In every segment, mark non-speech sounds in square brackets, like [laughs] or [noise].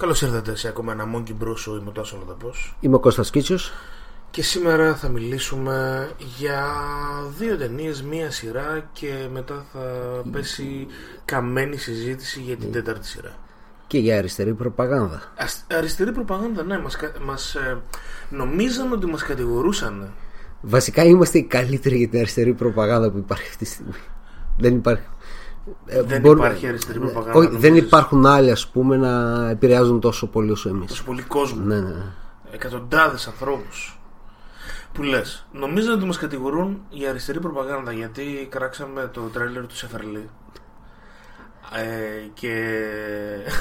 Καλώς ήρθατε σε ακόμα ένα Monkey Bros. Show. Είμαι ο Τάσος Λαδαπό. Είμαι ο Κώστας Κίτσος. Και σήμερα θα μιλήσουμε για δύο ταινίες, μία σειρά και μετά θα πέσει καμένη συζήτηση για την τέταρτη σειρά. Και για αριστερή προπαγάνδα. Ασ- αριστερή προπαγάνδα, ναι, μας, κα- μας ε, νομίζαν ότι μας κατηγορούσαν. Βασικά είμαστε οι καλύτεροι για την αριστερή προπαγάνδα που υπάρχει αυτή τη στιγμή. Δεν υπάρχει. Ε, Δεν μπορούμε- υπάρχει αριστερή προπαγάνδα, Όχι, δεν νομίζεις; υπάρχουν άλλοι ας πούμε να επηρεάζουν τόσο πολύ όσο εμείς. Τόσο πολύ κόσμο. Ναι, ναι. εκατοντάδες ανθρώπους που λες νομίζουν ότι μας κατηγορούν για αριστερή προπαγάνδα γιατί κράξαμε το τρέλερ του Σεφερλί ε, και [laughs]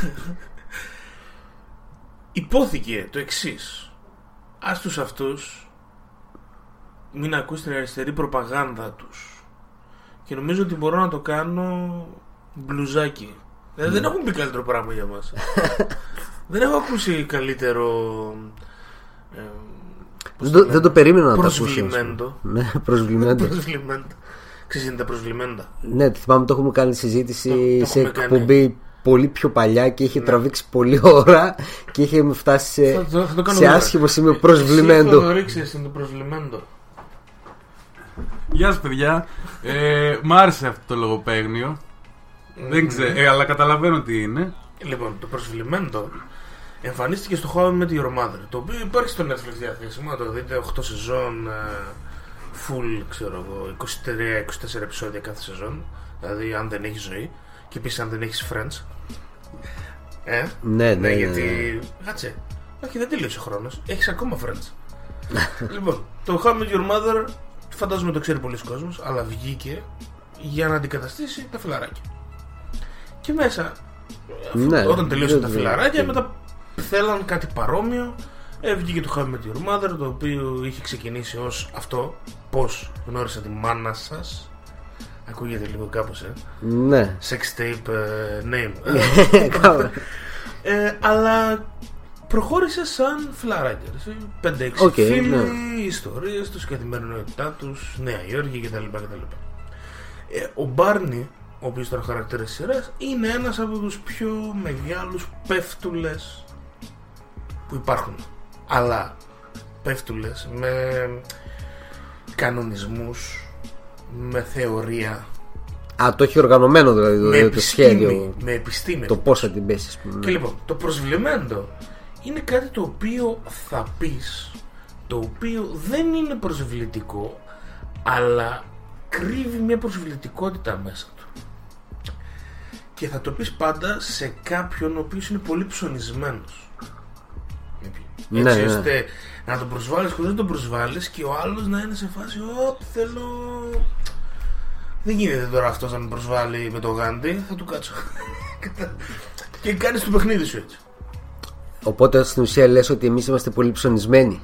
υπόθηκε το εξής ας τους αυτούς μην ακούς την αριστερή προπαγάνδα τους και νομίζω ότι μπορώ να το κάνω μπλουζάκι δηλαδή δεν έχουν πει καλύτερο πράγμα για μας [laughs] δεν έχω ακούσει καλύτερο ε, πώς Δεν, το το, λένε, δεν το περίμενα να το ακούσω. ας πούμε. προσβλημέντο Ναι, [laughs] προσβλημέντο. προσβλημέντο ξέρεις είναι τα προσβλημέντα ναι, θυμάμαι το έχουμε κάνει συζήτηση Το- το σε έχουμε κάνει. εκπομπή πολύ πιο παλιά και είχε τραβήξει πολλή [laughs] ώρα και είχε φτάσει σε, Θα το- θα το κάνω σε τώρα. άσχημο σημείο Εσύ προσβλημέντο. θα το ρίξεις είναι το προσβλημέντο Γεια σας, παιδιά. Ε, μ' άρεσε αυτό το λογοπαίγνιο. Δεν ξέρω, ε, αλλά καταλαβαίνω τι είναι. Λοιπόν, το προσβλημέντο εμφανίστηκε στο How I Met Your Mother, το οποίο υπάρχει στο Netflix διαθέσιμο, να το δείτε 8 σεζόν, ε, full, ξέρω εγώ, 23-24 επεισόδια κάθε σεζόν, δηλαδή αν δεν έχεις ζωή, και επίσης αν δεν έχεις friends. Ε, Ναι, ναι, ναι, γιατί. Κάτσε. Όχι, δεν τελείωσε ο χρόνος. Έχεις ακόμα friends. [laughs] λοιπόν, το How I Met Your Mother φαντάζομαι το ξέρει πολλοί κόσμος, αλλά βγήκε για να αντικαταστήσει τα φιλαράκια. Και μέσα, αφού- Ναι, όταν τελείωσαν τα δεν- φιλαράκια, μετά θέλαν κάτι παρόμοιο. Ε, βγήκε το How I Met Your Mother, το οποίο είχε ξεκινήσει ως αυτό, πώς γνώρισα τη μάνα σας. Ακούγεται λίγο κάπως, ε. Ναι. Sex tape ε, name. [laughs] Καλά. Ε, αλλά προχώρησε σαν φιλαράκια. 5-6 Οκ, φίλοι, ναι. οι ιστορίες τους, η καθημερινότητά τους, Νέα Υόρκη κτλ. κτλ. Ε, ο Μπάρνι, ο οποίος ήταν ο χαρακτήρας της σειράς, είναι ένας από τους πιο μεγάλους πέφτουλες που υπάρχουν. Αλλά πέφτουλες με κανονισμούς με θεωρία, Α, το έχει οργανωμένο δηλαδή το, με το επιστήμη, σχέδιο. με επιστήμη. Το πώς θα την πέσει, ας πούμε. Και λοιπόν, το προσβλημέντο είναι κάτι το οποίο θα πεις, το οποίο δεν είναι προσβλητικό, αλλά κρύβει μια προσβλητικότητα μέσα του. Και θα το πεις πάντα σε κάποιον ο οποίος είναι πολύ ψωνισμένος. Ναι, Έτσι ναι. ώστε να τον προσβάλλεις χωρίς να τον προσβάλλεις και ο άλλος να είναι σε φάση «Ωπ, θέλω...» Δεν γίνεται τώρα αυτός να με προσβάλλει με το γάντι, θα του κάτσω. [laughs] και κάνεις το παιχνίδι σου έτσι. Οπότε στην ουσία λες ότι εμείς είμαστε πολύ ψωνισμένοι.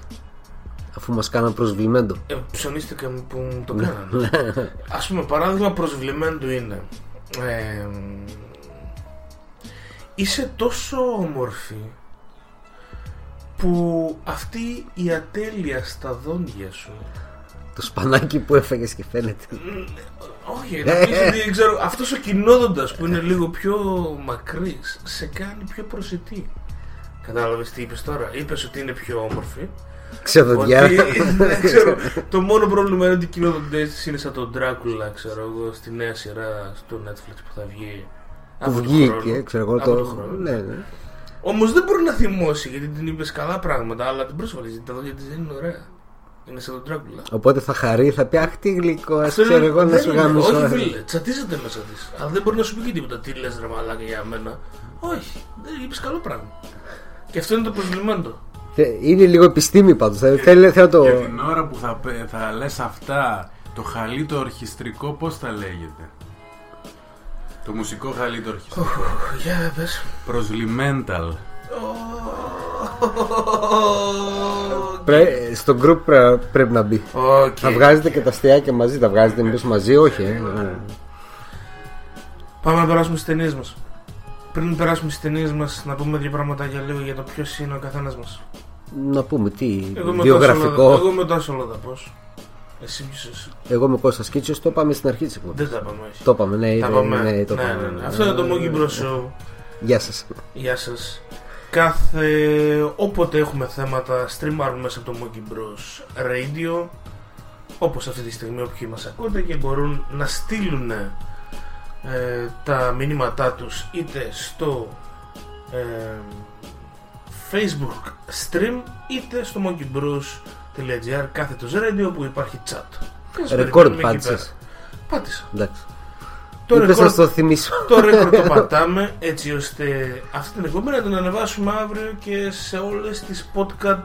Αφού μας κάναν προσβλημέντο. Ε, ψωνίστηκα με που μου το κάνανε. [laughs] Ας πούμε, παράδειγμα προσβλημένου είναι. ε, είσαι τόσο όμορφη που αυτή η ατέλεια στα δόντια σου Το σπανάκι που έφεγε και φαίνεται. όχι, να πεις ότι ξέρω, αυτός ο κοινόδοντας που είναι [laughs] λίγο πιο μακρύς σε κάνει πιο προσιτή. Κατάλαβες τι είπες τώρα. Είπες ότι είναι πιο όμορφη. Ξεδοντιά. Ότι, δεν ξέρω, το μόνο πρόβλημα είναι ότι οι κοινότητε τη είναι σαν τον Ντράκουλα, ξέρω εγώ, στη νέα σειρά στο Netflix που θα βγει. Που βγήκε, ξέρω εγώ Από το. τον χρόνο. Ναι, ναι. Όμως δεν μπορεί να θυμώσει γιατί την είπες καλά πράγματα, αλλά την πρόσφαλε γιατί τα δόντια της δεν είναι ωραία. Είναι σαν τον Ντράκουλα. Οπότε θα χαρεί, θα πει Αχ, τι γλυκό, ας Αυτό ξέρω είναι- εγώ να δεν σου είναι- γάμισω. Όχι, φίλε, τσατίζεται μέσα της. Αλλά δεν μπορεί να σου πει και τίποτα. Τι λες, ρε μαλάκα για μένα. Όχι, δεν είπες καλό πράγμα. Και αυτό είναι το προσβλημένο. Θε- Είναι λίγο επιστήμη πάντως. Θέλει θέλει να το. Και την ώρα που θα, πε- θα λες αυτά, το χαλί το ορχιστρικό πώς θα λέγεται; Το μουσικό χαλί το ορχιστρικό. Για πες. Προσλιμένταλ. Πρέ- στο group πρέ- πρέπει να μπει. Οκ. Θα βγάζετε και τα αστιάκια μαζί, τα βγάζετε μήπως μαζί, όχι. ε. Πάμε να περάσουμε στις ταινίες μας. Πριν περάσουμε στις ταινίες μας, να πούμε δύο πράγματα για λίγο για το ποιος είναι ο καθένας μας. Να πούμε τι, Εγώ είμαι ο Τάσο Λοδα- βιογραφικό. Εγώ είμαι ο Τάσο Λοδαπός. Εσύ ποιος είσαι; Εγώ είμαι Κώστας Κίτσιος, το είπαμε στην αρχή της εκπομπής. Δεν τα πάμε, όχι. Το είπαμε, ναι, Τα ναι, πάμε. ναι, Ναι, το ναι, είπαμε. ναι. Αυτό είναι το Monkey Bros. Show. Γεια σας. Γεια σας. κάθε όποτε έχουμε θέματα streamάρουμε μέσα από το Monkey Bros Radio όπως αυτή τη στιγμή όποιοι μας ακούτε και μπορούν να στείλουν ε, τα μηνύματά τους είτε στο ε, Facebook stream είτε στο monkeybros.gr κάθετος radio που υπάρχει chat. Και σας Ρεκόρντ περιμένουμε εκεί πάτησες. πέρα. Πάτησα. Εντάξει. Το Είπες να ρεκόρντ στο θυμίσω. το ρεκόρ το πατάμε έτσι ώστε αυτή την εκπομπή να την ανεβάσουμε αύριο και σε όλες τις podcast,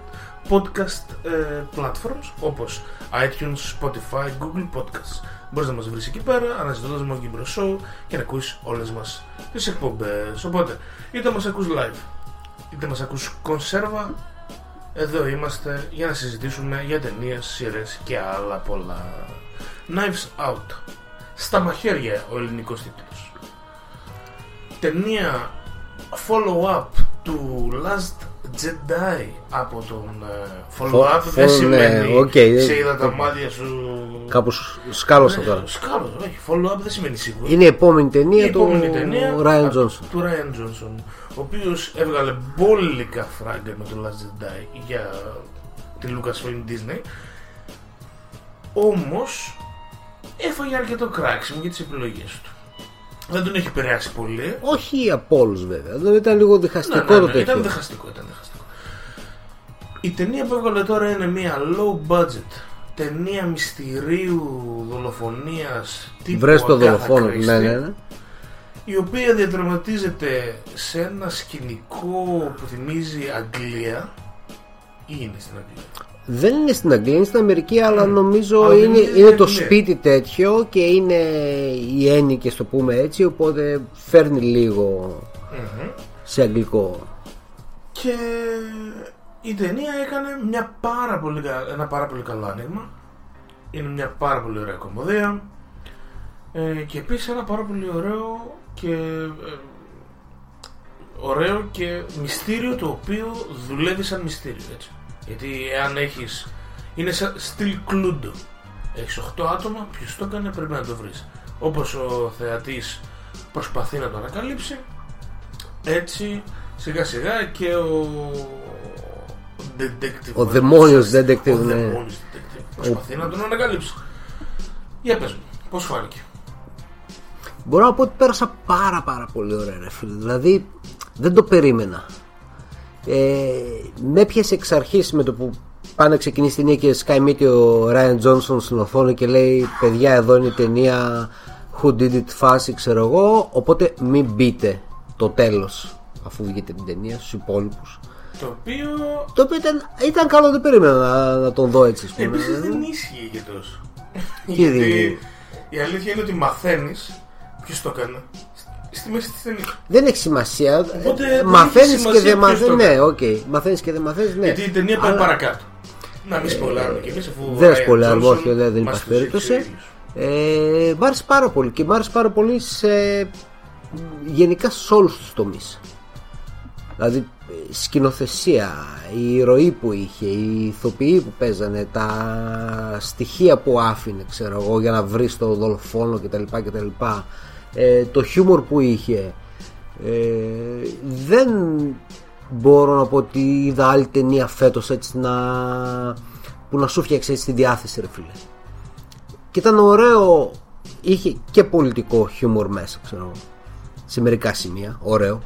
podcast ε, platforms όπως iTunes, Spotify, Google Podcasts. Μπορείς να μας βρεις εκεί πέρα αναζητώντας Monkey Bros Show και να ακούεις όλες μας τις εκπομπές. Οπότε είτε μας ακούς live είτε μας ακούς κονσέρβα εδώ είμαστε για να συζητήσουμε για ταινίες, σειρές και άλλα πολλά. Knives Out. Στα μαχαίρια ο ελληνικός τίτλος. Ταινία follow-up του Last Jedi από τον ε, follow-up Φο- δεν φο- σημαίνει ναι, οκ, σε ε, είδα τα ε, μάτια σου Κάπου σ- σκάλωσα Ναι, τώρα. σκάλωσα, όχι, follow-up δεν σημαίνει sequel Είναι η επόμενη ταινία η του επόμενη ταινία Rian α, Johnson. Του Rian Johnson, ο οποίος έβγαλε μπόλικα φράγκα με το Last Jedi για τη Lucasfilm Disney. Όμως έφαγε αρκετό κράξιμο για τις επιλογές του. Δεν τον έχει επηρεάσει πολύ. Όχι από όλους βέβαια. Δεν ήταν λίγο διχαστικό Ναι, ναι, το ναι, τέτοιο. Ήταν διχαστικό, ήταν διχαστικό. Η ταινία που έβγαλε τώρα είναι μια low budget ταινία μυστηρίου δολοφονίας τύπου Βρες το Agatha δολοφόνο. Christie, Ναι, ναι, ναι. η οποία διαδραματίζεται σε ένα σκηνικό που θυμίζει Αγγλία ή είναι στην Αγγλία. Δεν είναι στην Αγγλία, είναι στην Αμερική, αλλά νομίζω Αλλά δεν είναι, είναι είναι το στην σπίτι τέτοιο και είναι οι ένικες το πούμε έτσι, οπότε φέρνει λίγο σε αγγλικό. Και η ταινία έκανε μια πάρα πολύ, κα- ένα πάρα πολύ καλό άνοιγμα. Είναι μια πάρα πολύ ωραία κομμωδία. Ε, και επίσης ένα πάρα πολύ ωραίο και ε, ωραίο και μυστήριο το οποίο δουλεύει σαν μυστήριο έτσι. Γιατί εάν έχεις είναι σαν στυλ κλούντο έχεις 8 άτομα ποιος το έκανε πρέπει να το βρεις όπως ο θεατής προσπαθεί να το ανακαλύψει έτσι σιγά σιγά και ο detective Ο δαιμόνιος detective, ο ναι. δαιμόνιος detective προσπαθεί να τον ανακαλύψει για πες μου πως φάνηκε; Μπορώ να πω ότι πέρασα πάρα πάρα πολύ ωραία ρε φίλε. Δηλαδή δεν το περίμενα. Ε, με έπιασε εξ αρχής με το που πάνε να ξεκινήσει την ταινία και σκάει μύτη ο Ryan Johnson στην οθόνη και λέει παιδιά εδώ είναι η ταινία. Who Did It φάση ξέρω εγώ οπότε μην μπείτε το τέλος αφού βγείτε την ταινία στους υπόλοιπους. Το οποίο το οποίο ήταν, ήταν καλό δεν περίμενα να, να τον δω έτσι ας πούμε. επίσης δεν ίσχυε και τόσο. Τι γιατί δεν- η αλήθεια είναι ότι μαθαίνεις ποιος το έκανε στη μέση της ταινίας Δεν έχει σημασία. Οπότε Ε, δεν μαθαίνεις έχει και σημασία δεν ποιος το μαθαίνεις. Ναι, έκανε. οκ. Μαθαίνεις και δεν μαθαίνεις, ναι. γιατί η ταινία πάει Αλλά παρακάτω να μην σποϊλάρουμε κι εμείς αφού ο Δεν Rian σποϊλάρουμε, Johnson όχι, δεν, δεν μας υπάρχει τους έχει περίπτωση. ο ίδιος. Ε, μ' άρεσε πάρα πολύ και μ' άρεσε πάρα πολύ σε γενικά σε όλους τους τομείς. Δηλαδή ε, σκηνοθεσία, η ροή που είχε, οι ηθοποιοί που παίζανε, τα στοιχεία που άφηνε, ξέρω εγώ, για να βρεις το δολοφόνο κτλ. κτλ. Ε, το χιούμορ που είχε. Ε, δεν μπορώ να πω ότι είδα άλλη ταινία φέτος έτσι να, που να σου φτιάξει έτσι τη διάθεση ρε φίλε. Και ήταν ωραίο, είχε και πολιτικό χιούμορ μέσα, ξέρω εγώ. Σε μερικά σημεία, ωραίο.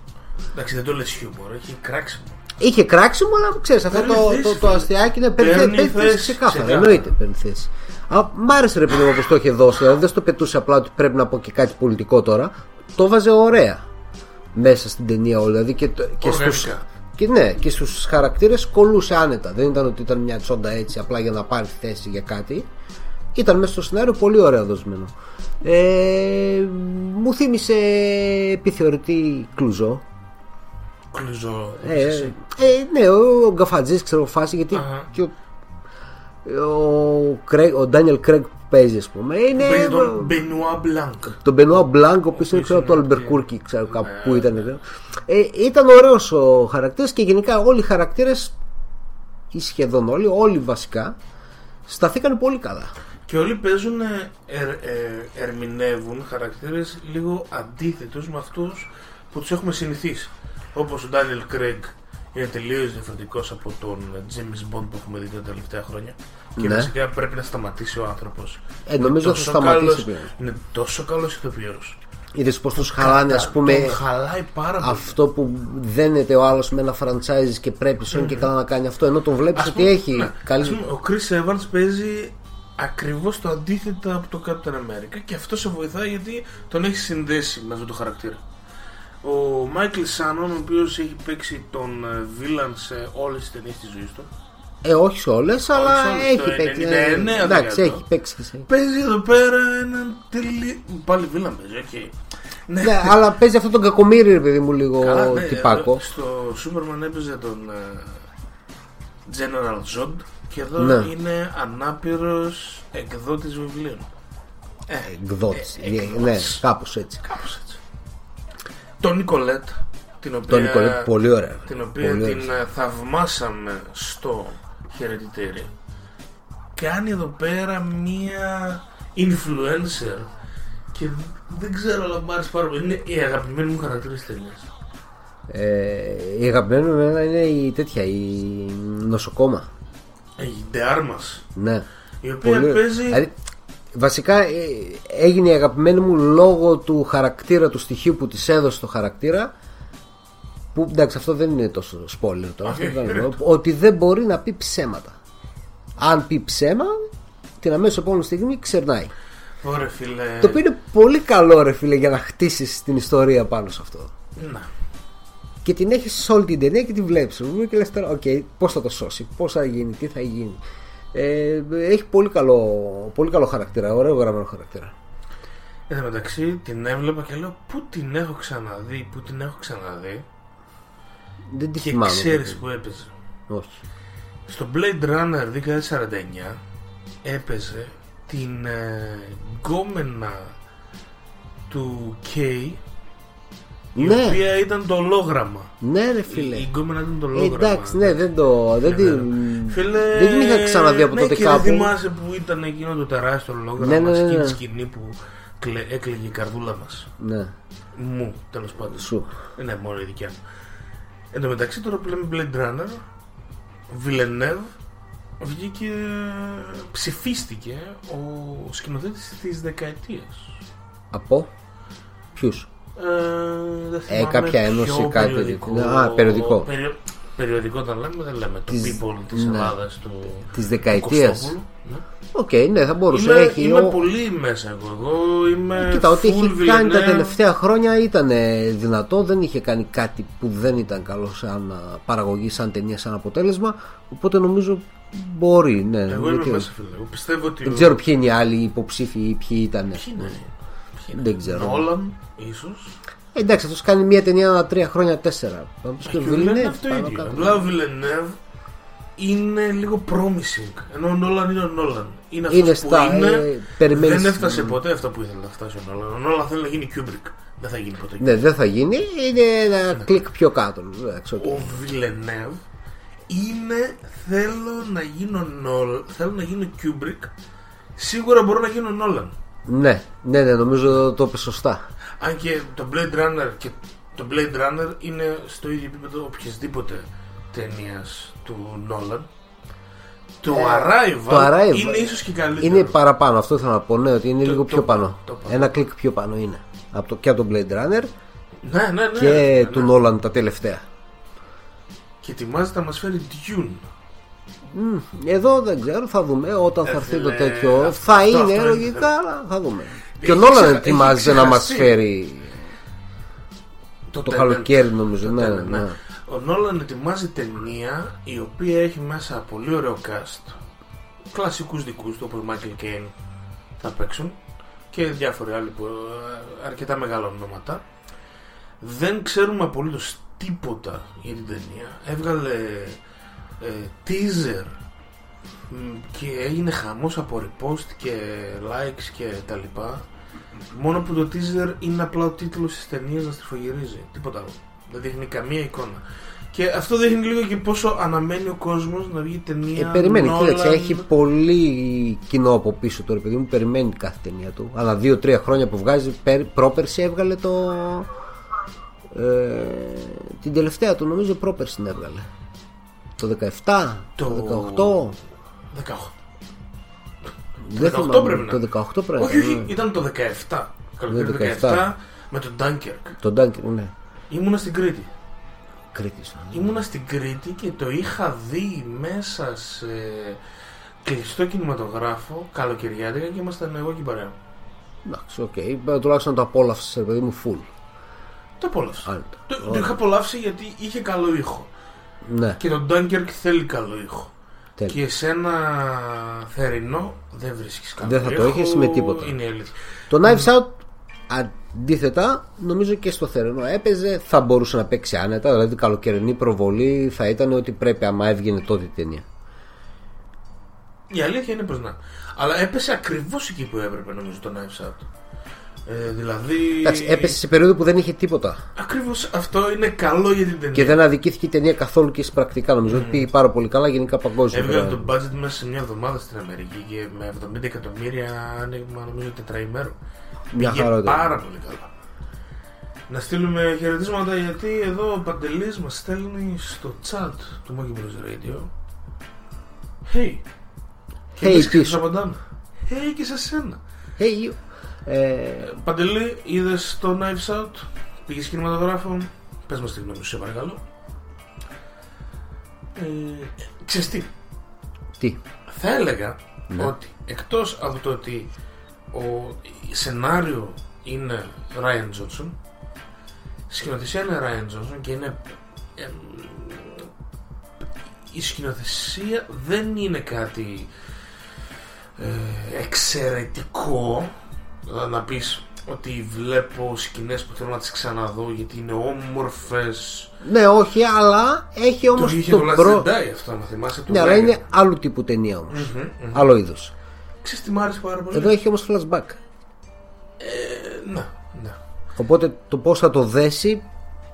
εντάξει δεν το λες χιούμορ έχει κράξιμο Είχε κράξιμο, αλλά ξέρεις, αυτό Παίρνει το, θέση, το, το, φίλε. αστιάκι είναι παίρνει Παίρνει παίρνει θέση θέση, ξεκάθαρα. ξεκάθαρα. Εννοείται παίρνει θέση. Α, μ' άρεσε ρε παιδί μου όπως το είχε δώσει, δηλαδή δεν στο πετούσε απλά ότι πρέπει να πω και κάτι πολιτικό τώρα. Το βάζε ωραία μέσα στην ταινία όλη. Δηλαδή και, το- και Οργανικά. στους, και ναι, και στους χαρακτήρες κολούσε άνετα. Δεν ήταν ότι ήταν μια τσόντα έτσι απλά για να πάρει θέση για κάτι. Ήταν μέσα στο σενάριο πολύ ωραία δοσμένο. Ε, μου θύμισε επιθεωρητή Κλουζό. κλουζό Ε, εσύ. ε, ναι, ο, ο Γκαφατζής ξέρω φάση γιατί Αχα. και ο, ο, Κρέγ- ο Ντάνιελ Κρέγκ που παίζει ας πούμε. Είναι Παίζει τον Μπενουά Μπλάνκ τον Μπενουά Μπλάνκ ο οποίος είναι ξέρω, από το είναι, Αλμπερκούρκι ξέρω κάπου Ναι, που ήταν ε, ήταν ωραίος ο χαρακτήρας και γενικά όλοι οι χαρακτήρες ή σχεδόν όλοι, όλοι βασικά σταθήκαν πολύ καλά. Και όλοι παίζουν, ε, ερ- ε, ερμηνεύουν χαρακτήρες λίγο αντίθετους με αυτούς που τους έχουμε συνηθίσει. Όπως ο Ντάνιελ Κρέγκ είναι τελείως διαφορετικός από τον James Bond που έχουμε δει τα τελευταία χρόνια. Και Ναι. βασικά πρέπει να σταματήσει ο άνθρωπος. Ε, νομίζω θα σταματήσει πλέον. Είναι τόσο καλός ηθοποιός. Είδες πώ του χαλάνε, ας πούμε, Τον χαλάει πάρα πολύ. αυτό που δένεται ο άλλος με ένα franchise και πρέπει σώνει και καλά να κάνει αυτό. Ενώ τον βλέπεις Ας ότι πούμε, έχει ναι, ας καλή. πούμε, ο Chris Evans παίζει ακριβώς το αντίθετο από το Captain America και αυτό σε βοηθάει γιατί τον έχει συνδέσει με αυτό το χαρακτήρα. Ο Michael Shannon, ο οποίος έχει παίξει τον ε, Villain σε όλες τις ταινίες της ζωής του, Ε, όχι σε όλες, αλλά σε όλες, έχει το παίξει. 99%. ε, Εντάξει, έχει παίξει και σε. παίζει εδώ πέρα έναν τελείως. Πάλι Villain παίζει, οκ. Ναι, Ναι, αλλά παίζει αυτό τον κακομίρι, ρε παιδί μου, λίγο Καλά, ναι, τυπάκο. Στο Superman έπαιζε τον ε, General Zod και εδώ Ναι. είναι ανάπηρος εκδότης βιβλίων. Ε, Εκδότης. ε, εκδότης. Ναι, κάπως έτσι. Κάπως έτσι. Τον Νικολέτ, την οποία, Τον Νικολέτ, πολύ ωραία. την, οποία Πολύ την ωραία. ε, θαυμάσαμε στο χαιρετιτήρι. Κάνει εδώ πέρα μία influencer και δεν ξέρω αλλά μου άρεσε πάρα πολύ. Είναι η αγαπημένη μου χαρακτήρα της ταινίας. Ε, η αγαπημένη μου εμένα είναι η τέτοια, η νοσοκόμα. Η Ντεάρμας Ναι. η οποία Πολύ- παίζει. Δηλαδή, βασικά ε, έγινε η αγαπημένη μου λόγω του χαρακτήρα, του στοιχείου που της έδωσε το χαρακτήρα. Που εντάξει, αυτό δεν είναι τόσο spoiler τώρα. Όχι, αυτό δεν είναι είναι. το. ότι δεν μπορεί να πει ψέματα. Αν πει ψέμα, την αμέσως επόμενη στιγμή ξερνάει. Ωραία, φίλε. Το οποίο είναι πολύ καλό, ρε φίλε, για να χτίσεις την ιστορία πάνω σε αυτό. Να. Και την έχεις σε όλη την ταινία και τη βλέπεις. Και λες τώρα, οκ, πώς θα το σώσει, πώς θα γίνει, τι θα γίνει. Ε, έχει πολύ καλό, πολύ καλό χαρακτήρα, ωραίο γραμμένο χαρακτήρα. Εν τω μεταξύ την έβλεπα και λέω πού την έχω ξαναδεί, πού την έχω ξαναδεί; Δεν τη Και θυμάμαι. ξέρεις που έπαιζε. Όχι. Στο Blade Runner 2049 έπαιζε την ε, γκόμενα του K η Ναι. οποία ήταν το ολόγραμμα. Ναι, ρε Η, φίλε. η γκόμενα ήταν το Ε, ολόγραμμα. εντάξει, ναι, δεν το. Δεν, Ναι, την, ναι. Φίλε, δεν την είχα ξαναδεί από ναι, τότε και κάπου. Δεν θυμάσαι που ήταν εκείνο το τεράστιο ολόγραμμα Ναι, ναι, ναι, εκείνη ναι. τη σκηνή που κλε- έκλαιγε η καρδούλα μας. Ναι, Μου, τέλος πάντων. σου. Ναι, μόνο η δικιά μου. Εν τω μεταξύ τώρα που λέμε Blade Runner, Villeneuve βγήκε, ψηφίστηκε ο σκηνοθέτης της δεκαετίας. Από; Ποιους; Ε, δεν Ε, θυμάμαι κάποια ένωση, ποιο κάτι περιοδικό. τέτοιο. Α, περιοδικό. Περιο- περιοδικό όταν λέμε, δεν λέμε το Της- People της ναι. Ελλάδας του Της του δεκαετίας. Κωστόπουλου. Ναι. Οκ, ναι, θα μπορούσε. Είμαι, έχει, είμαι ο- πολύ μέσα εγώ. Εγώ είμαι Κοίτα, ό,τι full έχει κάνει τα Villeneuve. τελευταία χρόνια ήταν ε, δυνατό. Δεν είχε κάνει κάτι που δεν ήταν καλό σαν α, παραγωγή, σαν ταινία, σαν αποτέλεσμα. Οπότε νομίζω μπορεί, ναι. Εγώ είμαι γιατί μέσα, φίλε. Εγώ πιστεύω ότι. Δεν ο- ξέρω ποιοι είναι οι άλλοι υποψήφοι ή ποιοι ήταν. Ποιοι είναι; Ποιοι είναι. Δεν ξέρω. Νόλαν, ίσως. Ε, εντάξει, αυτός κάνει μια ταινία ανά τρία χρόνια, τέσσερα. Θα μου πεις και Και ο ο Villeneuve Villeneuve, αυτό πάνω ίδιο. κάτω. Απλά ο Villeneuve είναι λίγο promising. Ενώ ο Νόλαν είναι ο Νόλαν. Είναι Είναι αυτός στα- που είναι. ε, περιμένεις- δεν έφτασε ποτέ αυτό που ήθελε να φτάσει ο Νόλαν. Ο Νόλαν θέλει να γίνει Kubrick. Δεν θα γίνει ποτέ. Ναι, δεν θα γίνει. Είναι ένα κλικ πιο κάτω. Εντάξει, οκ. Ο Villeneuve είναι θέλω να γίνω Νόλ, θέλω να γίνω Kubrick. Σίγουρα μπορώ να γίνω Νόλαν. Ναι, ναι, ναι, νομίζω το είπε σωστά. Αν και το Blade Runner και το Blade Runner είναι στο ίδιο επίπεδο οποιασδήποτε ταινίας του Νόλαν. Το Arrival, το Arrival είναι ίσως και καλύτερο. Είναι παραπάνω, αυτό ήθελα να πω. Ναι, ότι είναι Το- λίγο το πιο πάνω, πάνω. το πάνω. Ένα κλικ πιο πάνω είναι. Από το, και από τον Blade Runner Ναι, ναι, ναι. και ναι, του ναι. Nolan τα τελευταία. Και ετοιμάζεται να μας φέρει Dune. Μμ, Εδώ δεν ξέρω, θα δούμε. Όταν θα Ε, έρθει το φίλε, τέτοιο, αυτό- θα αυτό- είναι αυτό είναι λογικά, το- αλλά θα δούμε. Έχει Και ο Nolan ξεχα- ετοιμάζεται έχει να μας ξεχαστεί. φέρει το Tenet. καλοκαίρι, νομίζω. Το Ναι, Tenet, ναι. Ο Νόλαν ετοιμάζει ταινία η οποία έχει μέσα πολύ ωραίο cast. Κλασικούς δικούς του όπως Michael Caine θα παίξουν και διάφοροι άλλοι που ε, αρκετά μεγάλα ονόματα. Δεν ξέρουμε απολύτως τίποτα για την ταινία. Έβγαλε ε, teaser μ, και έγινε χαμός από repost και likes και τα λοιπά. Μόνο που το teaser είναι απλά ο τίτλος της ταινίας να στριφογυρίζει. Τίποτα άλλο. Δεν δείχνει καμία εικόνα. Και αυτό δείχνει λίγο και πόσο αναμένει ο κόσμος να βγει ταινία. Ε, περιμένει, Nolan. κοίταξε, έχει πολύ κοινό από πίσω τώρα, παιδί μου. Περιμένει κάθε ταινία του. Αλλά δύο-τρία χρόνια που βγάζει, πέρ- πρόπερση έβγαλε το. Ε, την τελευταία του νομίζω πρόπερση την έβγαλε. Το 17, το, Το- 18. 18. Δεν 18 θυμάμαι, πρέπει να Το είναι. 18 πρέπει να Όχι, όχι, είναι. ήταν το 17. Καλοκαίρι του 17. 17 με τον Dunkirk. Το Dunkirk, ναι. Ήμουνα στην Κρήτη. Κρήτης. Ήμουνα στην Κρήτη και το είχα δει μέσα σε κλειστό κινηματογράφο καλοκαιριάτικα και ήμασταν εγώ και η παρέα. μου. Εντάξει, οκ. Οκ. Τουλάχιστον το απόλαυσε, παιδί μου, full. Το απόλαυσα. Άνετα. Το, το είχα απολαύσει γιατί είχε καλό ήχο. Ναι, Και το Dunkirk θέλει καλό ήχο. τέλεια. Και σε ένα θερινό δεν βρίσκεις καλό Δεν θα το ήχο, έχεις με τίποτα. Είναι η αλήθεια. Το Knives Out αντίθετα νομίζω και στο θερινό έπαιζε θα μπορούσε να παίξει άνετα δηλαδή καλοκαιρινή προβολή θα ήταν ότι πρέπει άμα έβγαινε τότε η ταινία Η αλήθεια είναι πως να. Αλλά έπεσε ακριβώς εκεί που έπρεπε νομίζω το Knives Out. Ε, δηλαδή. Εντάξει, έπεσε σε περίοδο που δεν είχε τίποτα Ακριβώς αυτό είναι καλό για την ταινία. και δεν αδικήθηκε η ταινία καθόλου και πρακτικά νομίζω ότι πήγε πάρα πολύ καλά γενικά παγκόσμια Έβγαλε το budget μέσα σε μια εβδομάδα στην Αμερική και με 70 εκατομμύρια άνοιγμα νομίζω τετραημέρο. Μια Πήγε χαρά ήταν. πάρα πολύ καλά. Να στείλουμε χαιρετίσματα γιατί εδώ ο Παντελής μας στέλνει στο chat του Monkey Blues Radio Hey Και Hey, εμείς και πίσω. σας απαντάμε Hey και σε σένα hey, you. Ε, Παντελή είδες το Knives Out; Πήγες κινηματογράφο Πες μας τη γνώμη σου σε παρακαλώ ε, Ξέρεις τι; Τι; Θα έλεγα Ναι. ότι εκτός από το ότι ο σενάριο είναι Ryan Johnson σκηνοθεσία είναι Ryan Johnson και είναι εμ, η σκηνοθεσία δεν είναι κάτι ε, εξαιρετικό δηλαδή να πεις ότι βλέπω σκηνές που θέλω να τις ξαναδώ γιατί είναι όμορφες ναι όχι αλλά έχει το όμως είχε το το Last προ Jedi αυτό να θυμάσαι του ναι αλλά Wagner. είναι άλλου τύπου ταινία όμως Μμμ, μμμ. άλλο είδος Ξέρεις τι μ' άρεσε πάρα πολύ; Εδώ έχει όμως flashback Ε, ναι, ναι. οπότε το πως θα το δέσει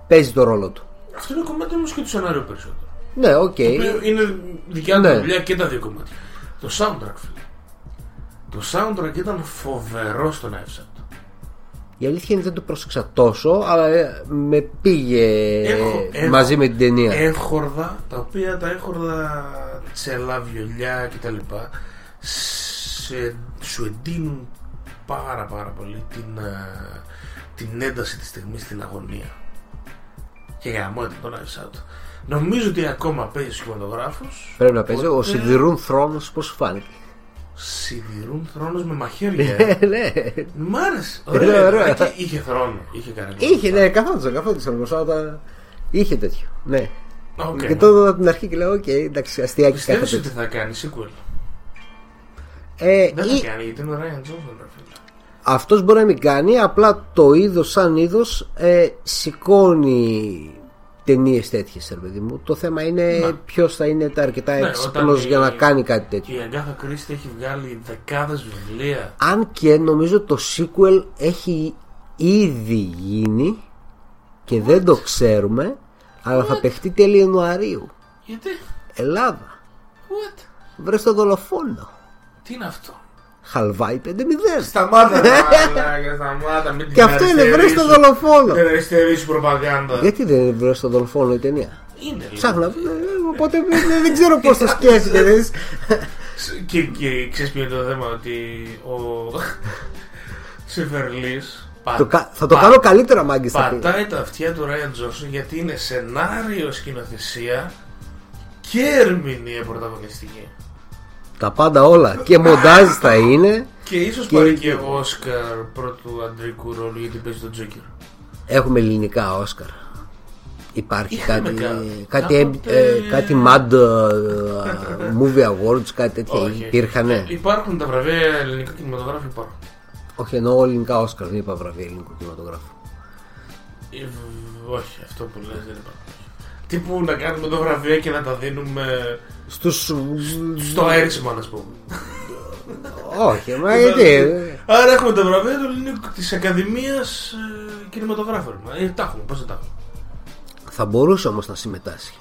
παίζει το ρόλο του Αυτό είναι κομμάτι όμως και του σενάριου περισσότερο. ναι οκ Το οποίο είναι δικιά του Ναι. δουλειά και τα δύο κομμάτια. Το soundtrack, φίλε. Το soundtrack ήταν φοβερό στον Knives Out. Η αλήθεια είναι δεν το πρόσεξα τόσο, αλλά ε, με πήγε Έχω- έχω- μαζί με την ταινία. Έγχορδα, τα οποία τα έγχορδα τσέλα, βιολιά κτλ. Σε, σου εντείνουν πάρα πάρα πολύ την, ε, την ένταση της στιγμής, την αγωνία. Και για μου το Knives Out. Νομίζω ότι ακόμα παίζει στους κινηματογράφους Πρέπει να παίζει. Ο Οπότε- Σιδηρούν θρόνος πώς σου φάνηκε. Σιδηρούς θρόνος με μαχαίρια. ε. [laughs] Ε, ναι. Μ' άρεσε. Ε, Ωραία. ωραία. Α, και είχε θρόνο. Είχε κανένα. Είχε, ναι, καθόντουσαν, καθόντουσαν μπροστά όταν. Είχε τέτοιο. Ναι. Οκ. Και τότε από την αρχή και λέω: Οκ, εντάξει, αστειάκι κάθε Πιστεύεις ότι τέτοιο. θα κάνει sequel; Ε, Δεν ή- θα κάνει γιατί είναι ο Rian Johnson, ρε φίλε. αυτός μπορεί να μην κάνει, απλά το είδος σαν είδος ε, σηκώνει ταινίες τέτοιες, ρε παιδί μου. Το θέμα είναι Ναι. ποιος θα είναι τα αρκετά Ναι, έξυπνο όταν για η- να κάνει κάτι τέτοιο. Και η Αγκάθα Κρίστη έχει βγάλει δεκάδες βιβλία. Αν και νομίζω το sequel έχει ήδη γίνει και δεν το ξέρουμε, αλλά θα παιχτεί τέλη Ιανουαρίου. Γιατί; Ελλάδα. What; Βρες το δολοφόνο. Τι είναι αυτό; Χαλβάι 5-0. Σταμάτα, μαλάκα, σταμάτα. Μην την Και αυτό είναι βρες αριστερή το σου- δολοφόνο. Την αριστερή σου προπαγάνδα. Γιατί δεν είναι βρες το δολοφόνο η ταινία; Είναι λίγο. Ψάχνω. ε, Οπότε δεν- δεν ξέρω πώς το [laughs] σκέφτηκε. δεν- Και, και ξέρεις ποιο είναι το θέμα ότι ο [laughs] Σιφερλής Το κα- Θα το κάνω καλύτερα, μάγκη. πατάει τα αυτιά του Ράιαν Τζόνσον γιατί είναι σενάριο σκηνοθεσία και ερμηνεία πρωταγωνιστική. Τα πάντα όλα. Και μοντάζ θα είναι. Και ίσως Και- πάρει και Όσκαρ πρώτου αντρικού ρόλου γιατί παίζει τον Τζόκερ. Έχουμε ελληνικά Όσκαρ. Υπάρχει Είχαμε κάτι, κα- κάτι, κάποτε- ε, κάτι Mad ε, Movie Awards, κάτι τέτοια. Όχι. Υπήρχανε. Υπάρχουν τα βραβεία ελληνικού κινηματογράφου υπάρχουν. Όχι, εννοώ ελληνικά Όσκαρ, δεν είπα βραβεία ελληνικού κινηματογράφου. Ε, β- Όχι, αυτό που λες δεν υπάρχουν. Τι που να κάνουμε το βραβεία και να τα δίνουμε Στους... στο αέρισμα, να πούμε. Όχι, μα γιατί; Άρα έχουμε τα βραβεία του ελληνικού της Ακαδημίας ε, Κινηματογράφων. Ε, τα έχουμε, πώς δεν τα έχουμε. Θα μπορούσε όμως να συμμετάσχει.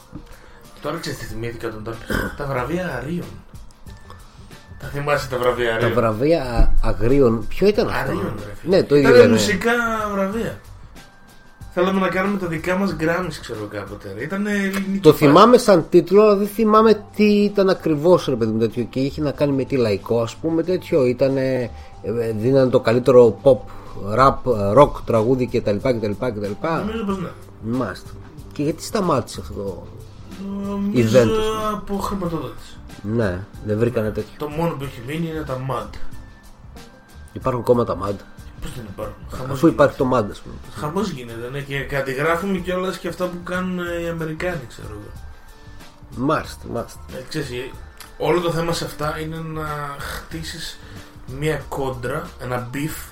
Τώρα ξέρετε, θυμήθηκα τον τάπη. τα βραβεία Αρίων. Τα θυμάσαι τα βραβεία Τα Αρίων; βραβεία αγρίων, ποιο ήταν αυτό; Αρίων, ρε φίλε. Ναι, το ίδιο Ήταν ήταν. μουσικά βραβεία. Θέλαμε να κάνουμε τα δικά μας Grammys, ξέρω κάποτε. Ήταν ελληνική. Το φάση. θυμάμαι σαν τίτλο, αλλά δεν θυμάμαι τι ήταν ακριβώς ρε παιδί μου τέτοιο. Και είχε να κάνει με τι λαϊκό, ας πούμε τέτοιο. Ήταν. Δίνανε το καλύτερο pop, rap, rock τραγούδι κτλ. κτλ, κτλ. Νομίζω πως ναι. Μάλιστα. Και γιατί σταμάτησε αυτό το. Νομίζω Event. από χρηματοδότηση. Ναι, δεν βρήκανε τέτοιο. Το μόνο που έχει μείνει είναι τα MAD. Υπάρχουν ακόμα τα MAD. Πώς δεν υπάρχουν; Χαμός Αφού υπάρχει το MAD, ας πούμε. Χαμός γίνεται, ναι, και κατηγράφουμε κιόλας και αυτά που κάνουν ε, οι Αμερικάνοι, ξέρω εγώ. Μάλιστα, μάλιστα. Ε, ξέρεις, ε, όλο το θέμα σε αυτά είναι να χτίσεις μια κόντρα, ένα beef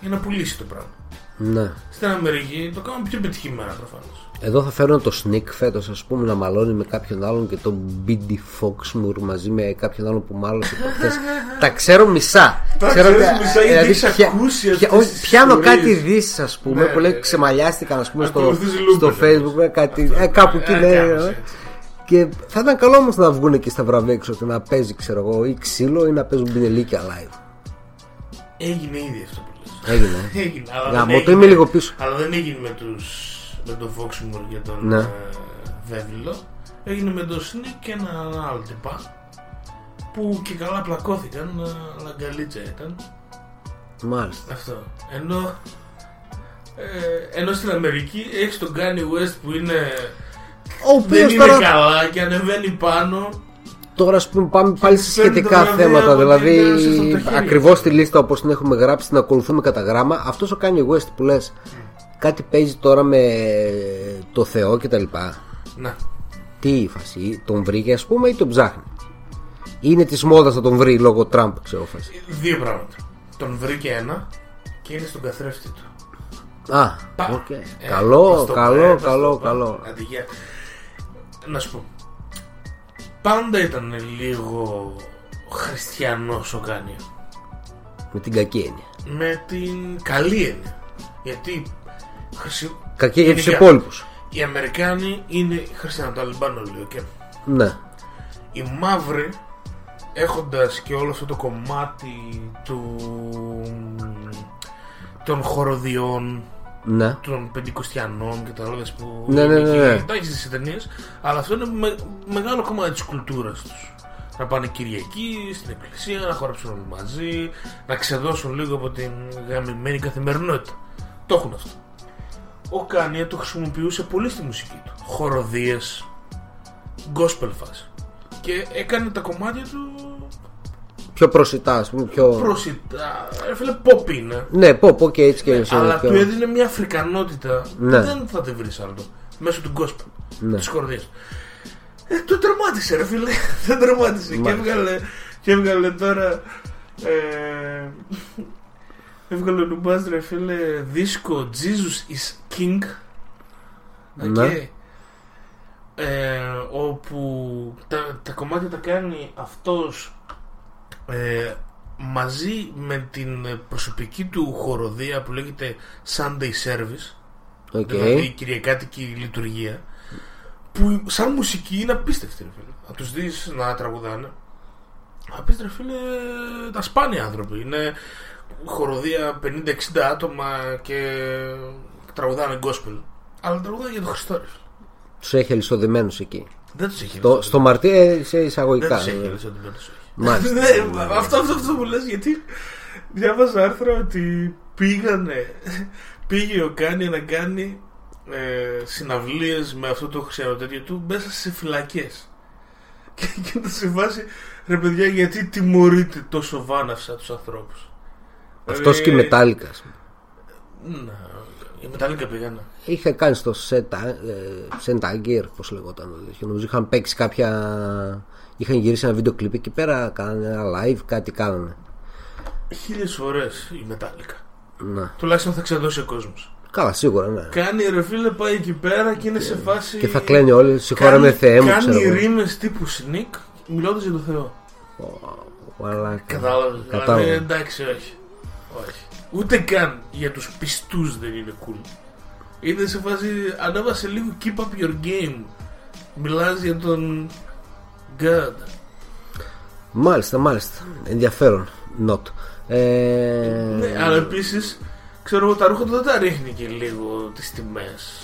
για να πουλήσει το πράγμα. Ναι. Στην Αμερική το κάνουν πιο πετυχημένα προφανώς. Εδώ θα φέρω το Snik φέτος, ας πούμε, να μαλώνει με κάποιον άλλον και τον B.D. Foxmoor μαζί με κάποιον άλλον που μάλωσε προχθές. [laughs] Τα ξέρω μισά. Τα Ξέρω ξέρεις ότι- μισά, γιατί δηλαδή, έχεις πια- ακούσει πια- αυτές όχι, τις Πιάνω ιστορίες. κάτι ειδήσει, ας πούμε, Ναι, που λέει ναι. ξεμαλιάστηκαν, ας πούμε, στο, Ακολουθείς στο Λούμπεν, Facebook. ε, Κάτι, Αυτό. ε, κάπου εκεί, Ε, ναι. κάπως ε. έτσι. Και θα ήταν καλό όμως να βγουν εκεί στα βραβεία έξω και να παίζει, ξέρω εγώ, ή ξύλο ή να παίζουν πινελίκια live. Έγινε ήδη αυτό που λες. Έγινε. [laughs] Έγινε, αλλά Γαμώ, δεν το έγινε- είμαι λίγο πίσω. Αλλά δεν έγινε με, τους, με τον Foxmoor και τον Ναι. ε, Βέβυλο. Έγινε με τον Sneak και ένα άλλο τυπά που και καλά πλακώθηκαν, ε, αλλά γκαλίτσα ήταν. Μάλιστα. Αυτό. Ενώ, ε, ενώ στην Αμερική έχεις τον Kanye West που είναι. Ο δεν οποίος είναι τώρα, καλά και ανεβαίνει πάνω. τώρα ας πούμε, πάμε πάλι σε παίρνει σχετικά τα βραβεία θέματα. από Δηλαδή, την Ένωση στα χέρια. ακριβώς τη λίστα όπως την έχουμε γράψει, την ακολουθούμε κατά γράμμα. Αυτός ο Kanye West που λες, κάτι παίζει τώρα με το Θεό κτλ. Να. Τι η φάση, τον βρήκε ας πούμε ή τον ψάχνει. Είναι της μόδας να τον βρει λόγω Τραμπ, ξέρω φάση. Δύο πράγματα. Τον βρήκε ένα και είναι στον καθρέφτη του. Α, Πα. οκ. Ε, Καλό, πώς το καλό, πάει, πώς καλό, το πάει. καλό. Άντε, γεια. Να σου πω. Πάντα ήταν λίγο χριστιανός ο Κάνιο. Με την κακή έννοια. Με την καλή έννοια. Γιατί χρησι... Κακή για του γενικά, υπόλοιπους. Οι Αμερικάνοι είναι χριστιανοί, το Αλμπάν όλοι, οκ. Ναι. Οι μαύροι έχοντας και όλο αυτό το κομμάτι του των χοροδιών Ναι. των πεντηκοστιανών και τα άλλα που Ναι, ναι, είναι ναι, ναι. εκεί. Τα έχεις στις ταινίες αλλά αυτό είναι με- μεγάλο κομμάτι της κουλτούρας τους να πάνε Κυριακή στην εκκλησία, να χορέψουν όλοι μαζί να ξεδώσουν λίγο από την γαμημένη καθημερινότητα το έχουν αυτό ο Κάνια το χρησιμοποιούσε πολύ στη μουσική του χοροδίες gospel φάση και έκανε τα κομμάτια του Πιο προσιτά, ας πούμε. Πιο... προσιτά ε, φίλε pop είναι Ναι, πω, πω και έτσι και αλλά πιο... του έδινε μια αφρικανότητα Ναι. που δεν θα τη βρεις άλλο μέσω του gospel Ναι. της κορδία. Ε, το τερμάτισε, ρε φίλε. [laughs] Δεν τερμάτισε. Και Μάλιστα. έβγαλε, και έβγαλε τώρα. Ε, έβγαλε ο Νουμπάς, ρε φίλε, δίσκο Jesus is King. Ναι. Οκ. Ε, όπου τα, τα κομμάτια τα κάνει αυτός ε, μαζί με την προσωπική του χορωδία που λέγεται Sunday Service Οκ. δηλαδή η κυριακάτικη λειτουργία που σαν μουσική είναι απίστευτη ρε φίλε. να τους δεις να τραγουδάνε απίστευτη ρε φίλε τα σπάνια άνθρωποι είναι χορωδία 50-60 άτομα και τραγουδάνε gospel αλλά τραγουδάνε για τον Χριστό ρε φίλε. Τους έχει αλυσοδεμένου εκεί. δεν τους έχει Το, στο μαρτί ε, σε δεν εισαγωγικά. τους έχει βέβαια. αλυσοδεμένους, όχι. Μάλιστα. [laughs] Ναι, αυτό, αυτό, αυτό που λες γιατί διάβαζα άρθρα ότι πήγανε πήγε ο Κάνι να κάνει ε, συναυλίες με αυτό το χριστιανοτέτιο του μέσα σε φυλακές [laughs] και, και να σε βάζει ρε παιδιά γιατί τιμωρείτε τόσο βάναυσα τους ανθρώπους Αυτός και η Ε, Μετάλλικα. ας πούμε. να, οι Μετάλλικα πήγανε Είχε κάνει στο Σεντάγκερ, πώς λεγόταν. το τέτοιο. Νομίζω είχαν παίξει κάποια. Είχαν γυρίσει ένα βίντεο κλιπ εκεί πέρα, κάνανε ένα live, κάτι κάνανε. χίλιες φορές η Μετάλλικα Να. τουλάχιστον θα ξεδώσει ο κόσμος Καλά, σίγουρα, ναι. κάνει ρε φίλε πάει εκεί πέρα και είναι σε φάση Και θα κλαίνει όλοι, συγχώρα με Θεέ μου, ξέρω Κάνει εγώ. ρήμες τύπου sneak μιλώντας για τον Θεό. Μαλάκα. Κατάλαβες. Κατάλαβα. Δηλαδή, εντάξει, όχι. Όχι. Ούτε καν για τους πιστούς δεν είναι cool. Είναι σε φάση ανέβασε λίγο keep up your game. Μιλάς για τον God. Μάλιστα, μάλιστα. Ενδιαφέρον. Not. Ε... Ναι, αλλά επίσης Ξέρω εγώ, τα ρούχα του δεν τα ρίχνει και λίγο τις τιμές.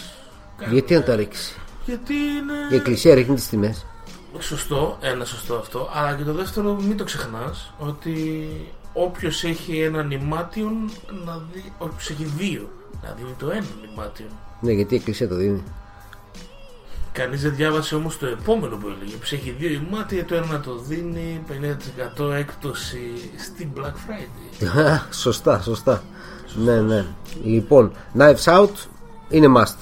Γιατί να τα ρίξει; Γιατί είναι. Η εκκλησία ρίχνει τις τιμές. Σωστό, ένα σωστό αυτό. Αλλά και το δεύτερο, μην το ξεχνάς ότι όποιος έχει έναν ημάτιον να δει. Όποιος έχει δύο, να δει το ένα ημάτιον. Ναι, γιατί η εκκλησία το δίνει. Κανείς δεν διάβασε όμως το επόμενο που έλεγε. Που έχει δύο ημάτια, το ένα να το δίνει 50% έκπτωση στην Black Friday. [laughs] σωστά, σωστά. Ναι, ναι. Λοιπόν, Knives Out είναι must.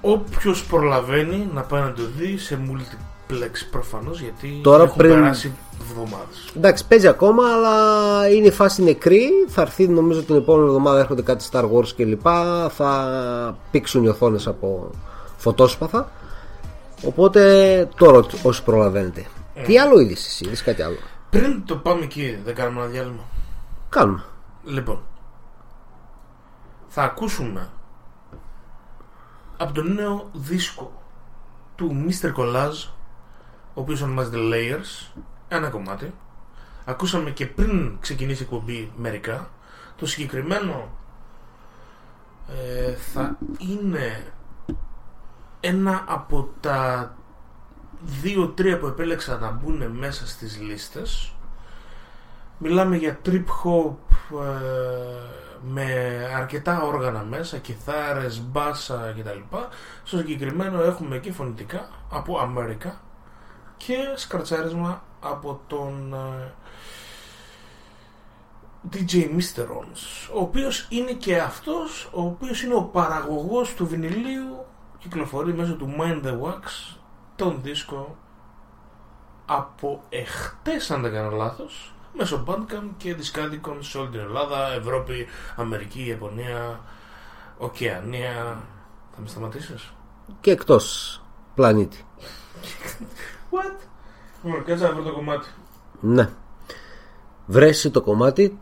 Όποιος προλαβαίνει να πάει να το δει σε multiplex προφανώς γιατί Τώρα έχουν πριν- περάσει εβδομάδες. Εντάξει, παίζει ακόμα, αλλά είναι η φάση νεκρή. Θα έρθει, νομίζω, την επόμενη εβδομάδα έρχονται κάτι Star Wars κλπ. Θα πήξουν οι οθόνες από φωτόσπαθα. Οπότε τώρα όσοι προλαβαίνετε. Τι άλλο είδες εσύ, είδες κάτι άλλο; Πριν το πάμε εκεί, δεν κάνουμε ένα διάλειμμα. Κάνουμε. Λοιπόν, θα ακούσουμε από το νέο δίσκο του Mr. Collage, ο οποίος ονομάζεται Layers, ένα κομμάτι. Ακούσαμε και πριν ξεκινήσει η εκπομπή μερικά. Το συγκεκριμένο ε, θα είναι ένα από τα δύο-τρία που επέλεξα να μπουν μέσα στις λίστες. Μιλάμε για trip hop ε, με αρκετά όργανα μέσα, κιθάρες, μπάσα κτλ. Στο συγκεκριμένο έχουμε και φωνητικά από Αμερικά και σκρατσάρισμα από τον ε, DJ Mr. Ons, ο οποίος είναι και αυτός, ο οποίος είναι ο παραγωγός του βινιλίου, κυκλοφορεί μέσω του Mind the Wax, τον δίσκο από εχτες αν δεν κάνω λάθος, μέσω Bandcamp και δισκάδικων σε όλη την Ελλάδα, Ευρώπη, Αμερική, Ιαπωνία, Οκεανία. Θα με σταματήσεις; Και εκτός πλανήτη. What? Λοιπόν, κάτσε να βρω το κομμάτι. Ναι. Βρέσει το κομμάτι.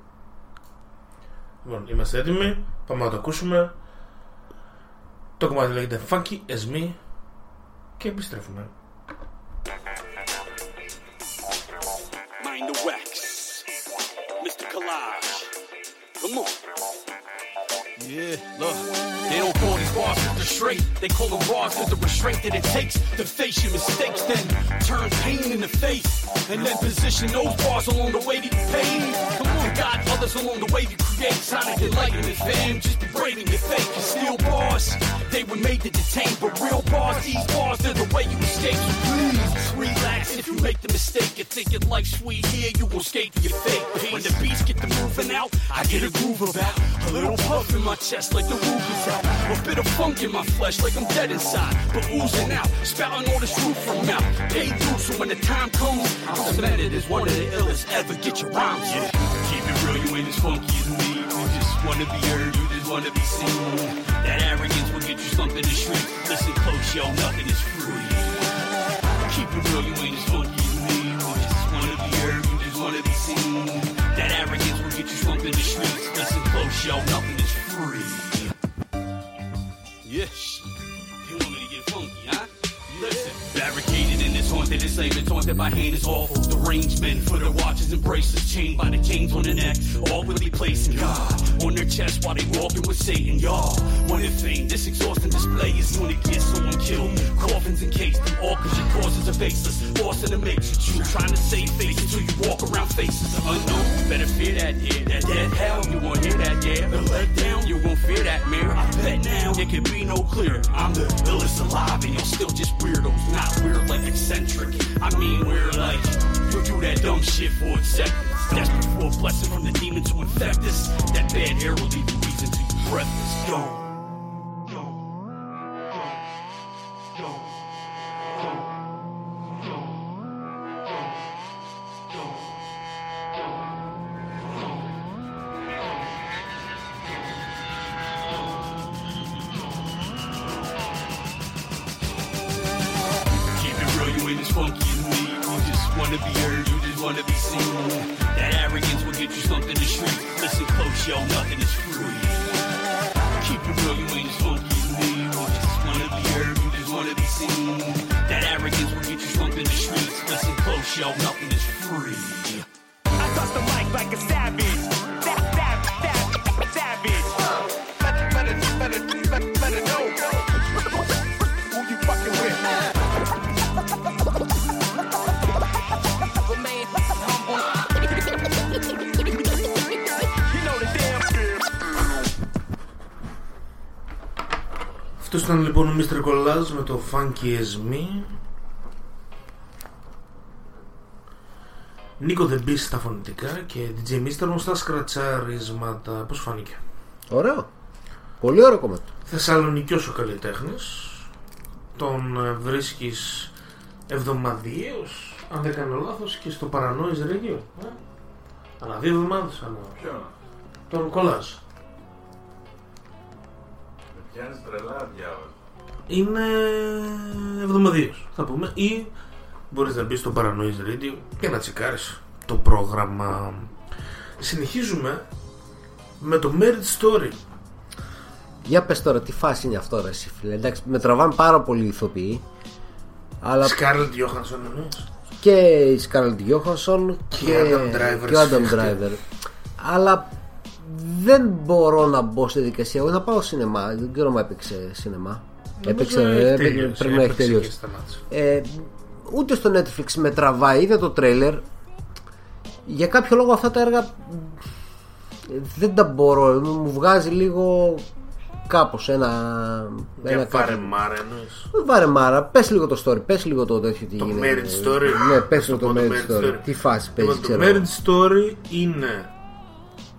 Λοιπόν, είμαστε έτοιμοι. Πάμε να το ακούσουμε. Το κομμάτι λέγεται Funky as Me και επιστρέφουμε. Mind the wax. Mr. Collage. Come on. Yeah, look. They're straight. They call them bars cause the restraint that it takes to face your mistakes, then turn pain in the face, And then position those bars along the way to your pain. God, others along the way to create. Sonic enlightenment, fam. Just degrading your fake. And steel bars, they were made to detain. But real bars, these bars, they're the way you escape. Please, relax if you make the mistake. You're thinking life's sweet here, you will escape your fate. When the beats get to moving out, I get a groove about. A little puff in my chest like the roof is out. A bit of funk in my flesh like I'm dead inside. But oozing out, spouting all this truth from mouth. Paid through, so when the time comes, I'm cemented as one of the illest ever. Get your rhymes. Yeah, real, you ain't as funky as me. You just wanna be heard, you just wanna be seen. That arrogance will get you slumped in the street. Listen close, yo, nothing is free. Keep it real, you ain't as funky as me. You just wanna be heard, you just wanna be seen. That arrogance will get you slumped in the streets. Listen close, yo, nothing is free. Yes. You want me to get funky, huh? Listen. Barricaded in this haunted enslavement, haunted by hand is awful. The range men for their watches and bracelets, chained by the chains on their neck. All will be placing God on their chest while they walking with Satan, y'all. One in fame, this exhausting display is gonna get someone killed. Coffins encased all cause your causes are baseless. Lost in the matrix, you trying to save face until you walk around faces of unknown. Better fear that, yeah. That dead hell, you won't hear that, yeah. The let down, you won't fear that mirror. I bet now it can be no clearer. I'm the illest alive, and you're still just weirdos. Not weird like eccentric. I mean, we're like, you do that dumb shit for acceptance. Desperate for a blessing from the demon to infect us. That bad air will leave you reason to breathless. Don't. Yo, nothing is free. Keep it real, you ain't as funky as me. You just wanna be heard, you just wanna be seen. That arrogance will get you slumped in the streets. Listen close, yo, nothing ήταν λοιπόν ο Mr. Collage με το Funky As Me. Νίκο The Beast στα φωνητικά και DJ Mr. στα σκρατσάρίσματα. Πώς φάνηκε; Ωραίο. Πολύ ωραίο κομμάτι. Θεσσαλονικιός ο καλλιτέχνης. Τον ε, βρίσκεις εβδομαδιαίως, αν δεν κάνω λάθος, και στο Paranoise Radio. Ε; Ανά δύο εβδομάδες, ανά... Τον Collage. Με πιάνει τρελά διάβαση. είναι εβδομαδίως θα πούμε ή μπορείς να μπεις στο Paranoise Radio και να τσεκάρεις το πρόγραμμα συνεχίζουμε με το Merit Story Για πες τώρα τι φάση είναι αυτό ρε εσύ φίλε; Εντάξει με τραβάνε πάρα πολύ οι ηθοποιοί. Αλλά Scarlett Johansson εννοείς; Και η Scarlett Johansson και, ο Adam Driver και ο Adam σφιχτή. Driver. Αλλά δεν μπορώ να μπω στη δικασία. Εγώ να πάω σινεμά. Δεν ξέρω αν έπαιξε σινεμά. Έπαιξε, Νομίζω έχει έπαιξε- τελειώσει, πρέπει να έχει έπαιξε τελειώσει. και σταμάτησε. Ε, ούτε στο Netflix με τραβάει, είδα το τρέιλερ. Για κάποιο λόγο αυτά τα έργα ε, δεν τα μπορώ. Μου βγάζει λίγο κάπως ένα. ένα Για κάτι. πάρε μάρα εννοείς Δεν Βάρε μάρα, πες λίγο το story, πες λίγο το τέτοιο τι Το γίνεται. Marriage Story. Ναι, πες Στο λίγο το πω το marriage Marriage story. Story. Τι φάση παίζει, Λοιπόν, το ξέρω. Marriage Story είναι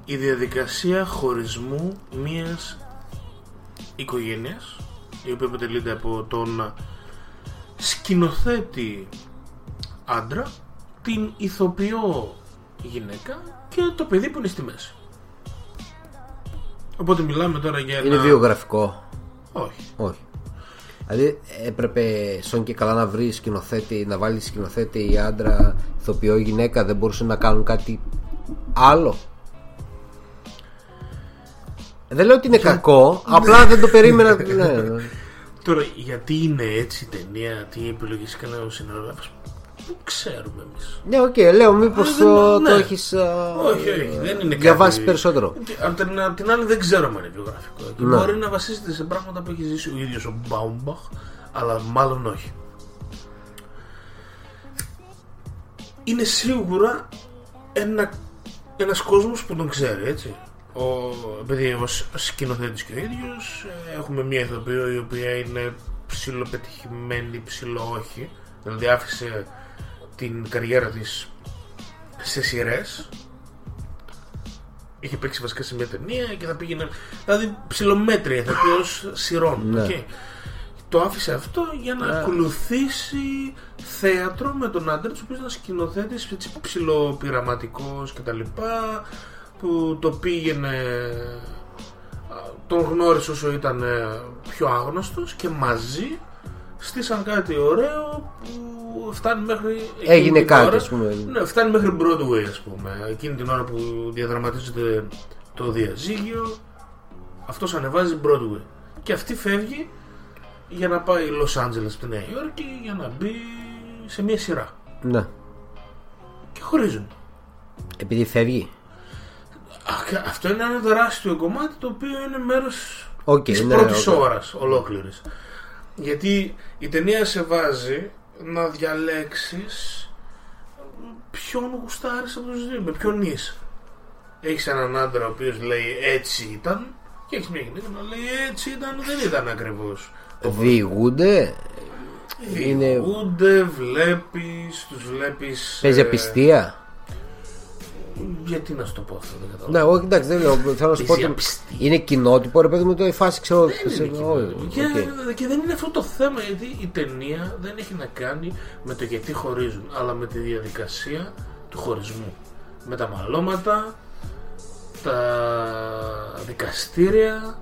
η διαδικασία χωρισμού μιας οικογένειας η οποία αποτελείται από τον σκηνοθέτη άντρα την ηθοποιό γυναίκα και το παιδί που είναι στη μέση οπότε μιλάμε τώρα για Είναι ένα... βιογραφικό. όχι Όχι. Δηλαδή έπρεπε σον και καλά να βρεις σκηνοθέτη, να βάλεις σκηνοθέτη ή άντρα, ηθοποιό ή γυναίκα, δεν μπορούσε να κάνουν κάτι άλλο; Δεν λέω ότι είναι κακό, απλά δεν το περίμενα. ναι, ναι. [laughs] Τώρα, γιατί είναι έτσι η ταινία, τι επιλογές έκανε ο σεναριογράφος, Πού ξέρουμε εμείς. Ναι, οκ, λέω μήπως Αλλά το, δεν- το ναι. έχεις Όχι, όχι, δεν είναι διαβάσει κάτι- περισσότερο. Και Απ' την, απ' την άλλη δεν ξέρω αν είναι βιογραφικό. Και Ναι. μπορεί να βασίζεται σε πράγματα που έχει ζήσει ο ίδιος ο Baumbach, αλλά μάλλον όχι. Είναι σίγουρα ένα, ένας κόσμος που τον ξέρει, έτσι. Ο, επειδή ο σ- σκηνοθέτης και ο ίδιος, ε, έχουμε μια ηθοποιό η οποία είναι ψιλοπετυχημένη, ψιλό όχι. Δηλαδή άφησε την καριέρα της σε σειρές είχε παίξει βασικά σε μια ταινία και θα πήγαινε. Δηλαδή ψιλομέτρια ηθοποιός σειρών. Ναι. οκ. Το άφησε αυτό για να ακολουθήσει θέατρο με τον άντρα του, ο οποίος ήταν σκηνοθέτης ψηλοπειραματικός κτλ. Που το πήγαινε. α, Τον γνώρισε όσο ήταν ε, πιο άγνωστος και μαζί στήσαν κάτι ωραίο που φτάνει μέχρι εκείνη Έγινε την κάτι, ώρα. ας πούμε. Ναι, φτάνει μέχρι Broadway, ας πούμε. Εκείνη την ώρα που διαδραματίζεται το διαζύγιο, αυτός ανεβάζει Broadway. Και αυτή φεύγει για να πάει Los Angeles στη Νέα Υόρκη για να μπει σε μια σειρά. Ναι. Και χωρίζουν. Επειδή φεύγει. Α, και Αυτό είναι ένα τεράστιο κομμάτι το οποίο είναι μέρος Οκ, της ναι, πρώτης οκ. ώρας ολόκληρης. Γιατί η ταινία σε βάζει να διαλέξεις ποιον γουστάρεις από τους δύο, με ποιον είσαι. Έχεις έναν άντρα ο οποίος λέει έτσι ήταν και έχεις μια γυναίκα να λέει έτσι ήταν, δεν ήταν ακριβώς. Διηγούνται; Είναι- Διηγούνται, βλέπεις, τους βλέπεις... Παίζει ε, απιστία; Γιατί να σου το πω αυτό, δεν καταλαβαίνω. Ναι, όχι, εντάξει, δεν λέω. Θέλω να σου πω Παίζει ότι απιστία. είναι κοινότυπο, ρε παιδί μου, το η φάση ξέρω. Δεν είναι σε- κοινό. όχι, και, οκ. και δεν είναι αυτό το θέμα γιατί η ταινία δεν έχει να κάνει με το γιατί χωρίζουν αλλά με τη διαδικασία του χωρισμού με τα μαλώματα τα δικαστήρια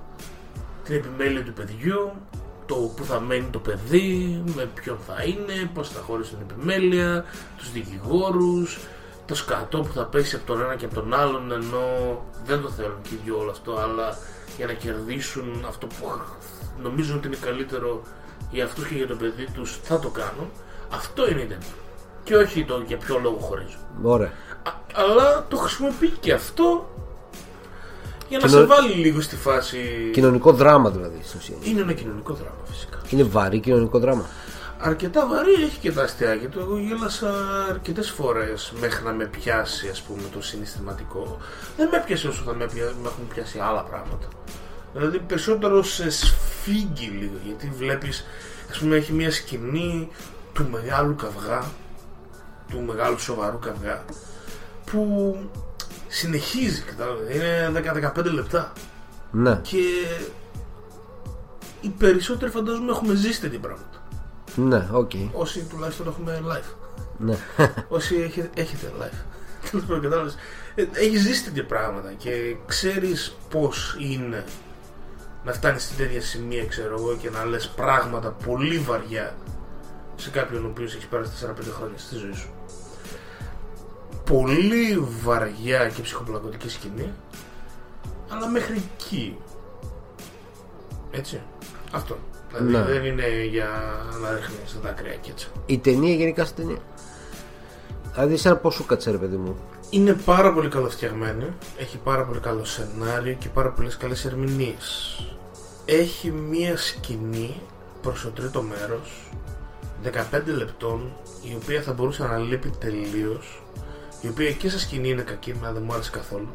την επιμέλεια του παιδιού το που θα μένει το παιδί με ποιον θα είναι πως θα χωρίσει την επιμέλεια τους δικηγόρους το σκατό που θα πέσει από τον ένα και από τον άλλον ενώ δεν το θέλουν και οι δυο όλο αυτό αλλά για να κερδίσουν αυτό που νομίζουν ότι είναι καλύτερο για αυτούς και για το παιδί τους θα το κάνουν αυτό είναι η ταινία και όχι το για ποιο λόγο χωρίζουν Ωραία. Α- αλλά το χρησιμοποιεί και αυτό για να Κοινο- σε βάλει λίγο στη φάση Κοινωνικό δράμα δηλαδή στην ουσία. είναι ένα κοινωνικό δράμα φυσικά Είναι βαρύ κοινωνικό δράμα. Αρκετά βαρύ έχει και τα αστιάκια του. Εγώ γέλασα αρκετές φορές μέχρι να με πιάσει ας πούμε το συναισθηματικό. Δεν με πιάσει όσο θα με, πια... με έχουν πιάσει άλλα πράγματα. Δηλαδή περισσότερο σε φύγει λίγο γιατί βλέπεις ας πούμε έχει μια σκηνή του μεγάλου καυγά του μεγάλου σοβαρού καυγά που συνεχίζει κατάλαβες, είναι 10-15 λεπτά Ναι, και οι περισσότεροι φαντάζομαι έχουμε ζήσει τέτοια πράγματα ναι, οκ. όσοι τουλάχιστον έχουμε live Ναι. [laughs] όσοι έχετε, έχετε live. [laughs] Τέλος πάντων, κατάλαβες. Ε, Έχεις ζήσει τέτοια πράγματα και ξέρεις πώς είναι να φτάνεις σε τέτοια σημεία, ξέρω εγώ, και να λες πράγματα πολύ βαριά σε κάποιον ο οποίος έχει πέρασει 4-5 χρόνια στη ζωή σου. Πολύ βαριά και ψυχοπλακωτική σκηνή, αλλά μέχρι εκεί. Έτσι. Αυτό. Δηλαδή Ναι. δεν είναι για να ρίχνεις τα δάκρυα και έτσι. Η ταινία γενικά στην ταινία. Δηλαδή, εσένα πώ σου κάτσε, ρε παιδί μου. Είναι πάρα πολύ καλοφτιαγμένη, έχει πάρα πολύ καλό σενάριο και πάρα πολλές καλές ερμηνείες. Έχει μία σκηνή προς το τρίτο μέρος, 15 λεπτών, η οποία θα μπορούσε να λείπει τελείως, η οποία και σε σκηνή είναι κακή, μα δεν μου άρεσε καθόλου,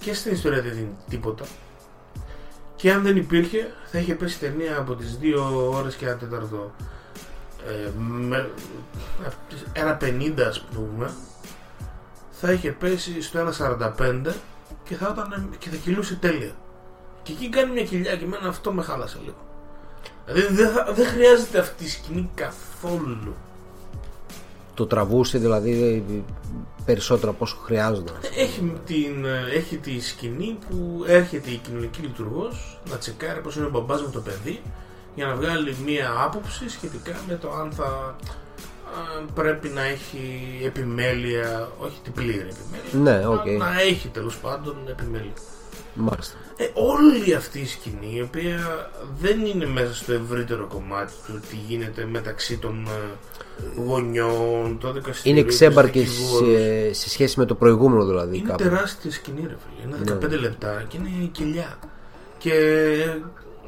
και στην ιστορία δεν δίνει τίποτα. Και αν δεν υπήρχε, θα είχε πέσει η ταινία από τις 2 ώρες και ένα τέταρτο. Ε, με, ένα 50 ας πούμε θα είχε πέσει στο 1.45 και θα, ήταν, και θα κυλούσε τέλεια. Και εκεί κάνει μια κοιλιά και εμένα αυτό με χάλασε λίγο. Δηλαδή δεν, θα- δεν χρειάζεται αυτή η σκηνή καθόλου. Το τραβούσε δηλαδή περισσότερο από όσο χρειάζονταν. Έχει, την, έχει τη σκηνή που έρχεται η κοινωνική λειτουργός να τσεκάρει πως είναι ο μπαμπάς με το παιδί για να βγάλει μία άποψη σχετικά με το αν θα α, πρέπει να έχει επιμέλεια, όχι την πλήρη επιμέλεια, Ναι, οκ. αλλά να έχει τέλος πάντων επιμέλεια. Μάλιστα. Ε, όλη αυτή η σκηνή η οποία δεν είναι μέσα στο ευρύτερο κομμάτι του τι γίνεται μεταξύ των ε, γονιών, των δικαστηρίων, Είναι ξέμπαρκες τους δικηγόρους. σε, σε σχέση με το προηγούμενο δηλαδή. Είναι κάπου. τεράστια σκηνή, ρε φίλε. Είναι 15 λεπτά και είναι κελιά. Και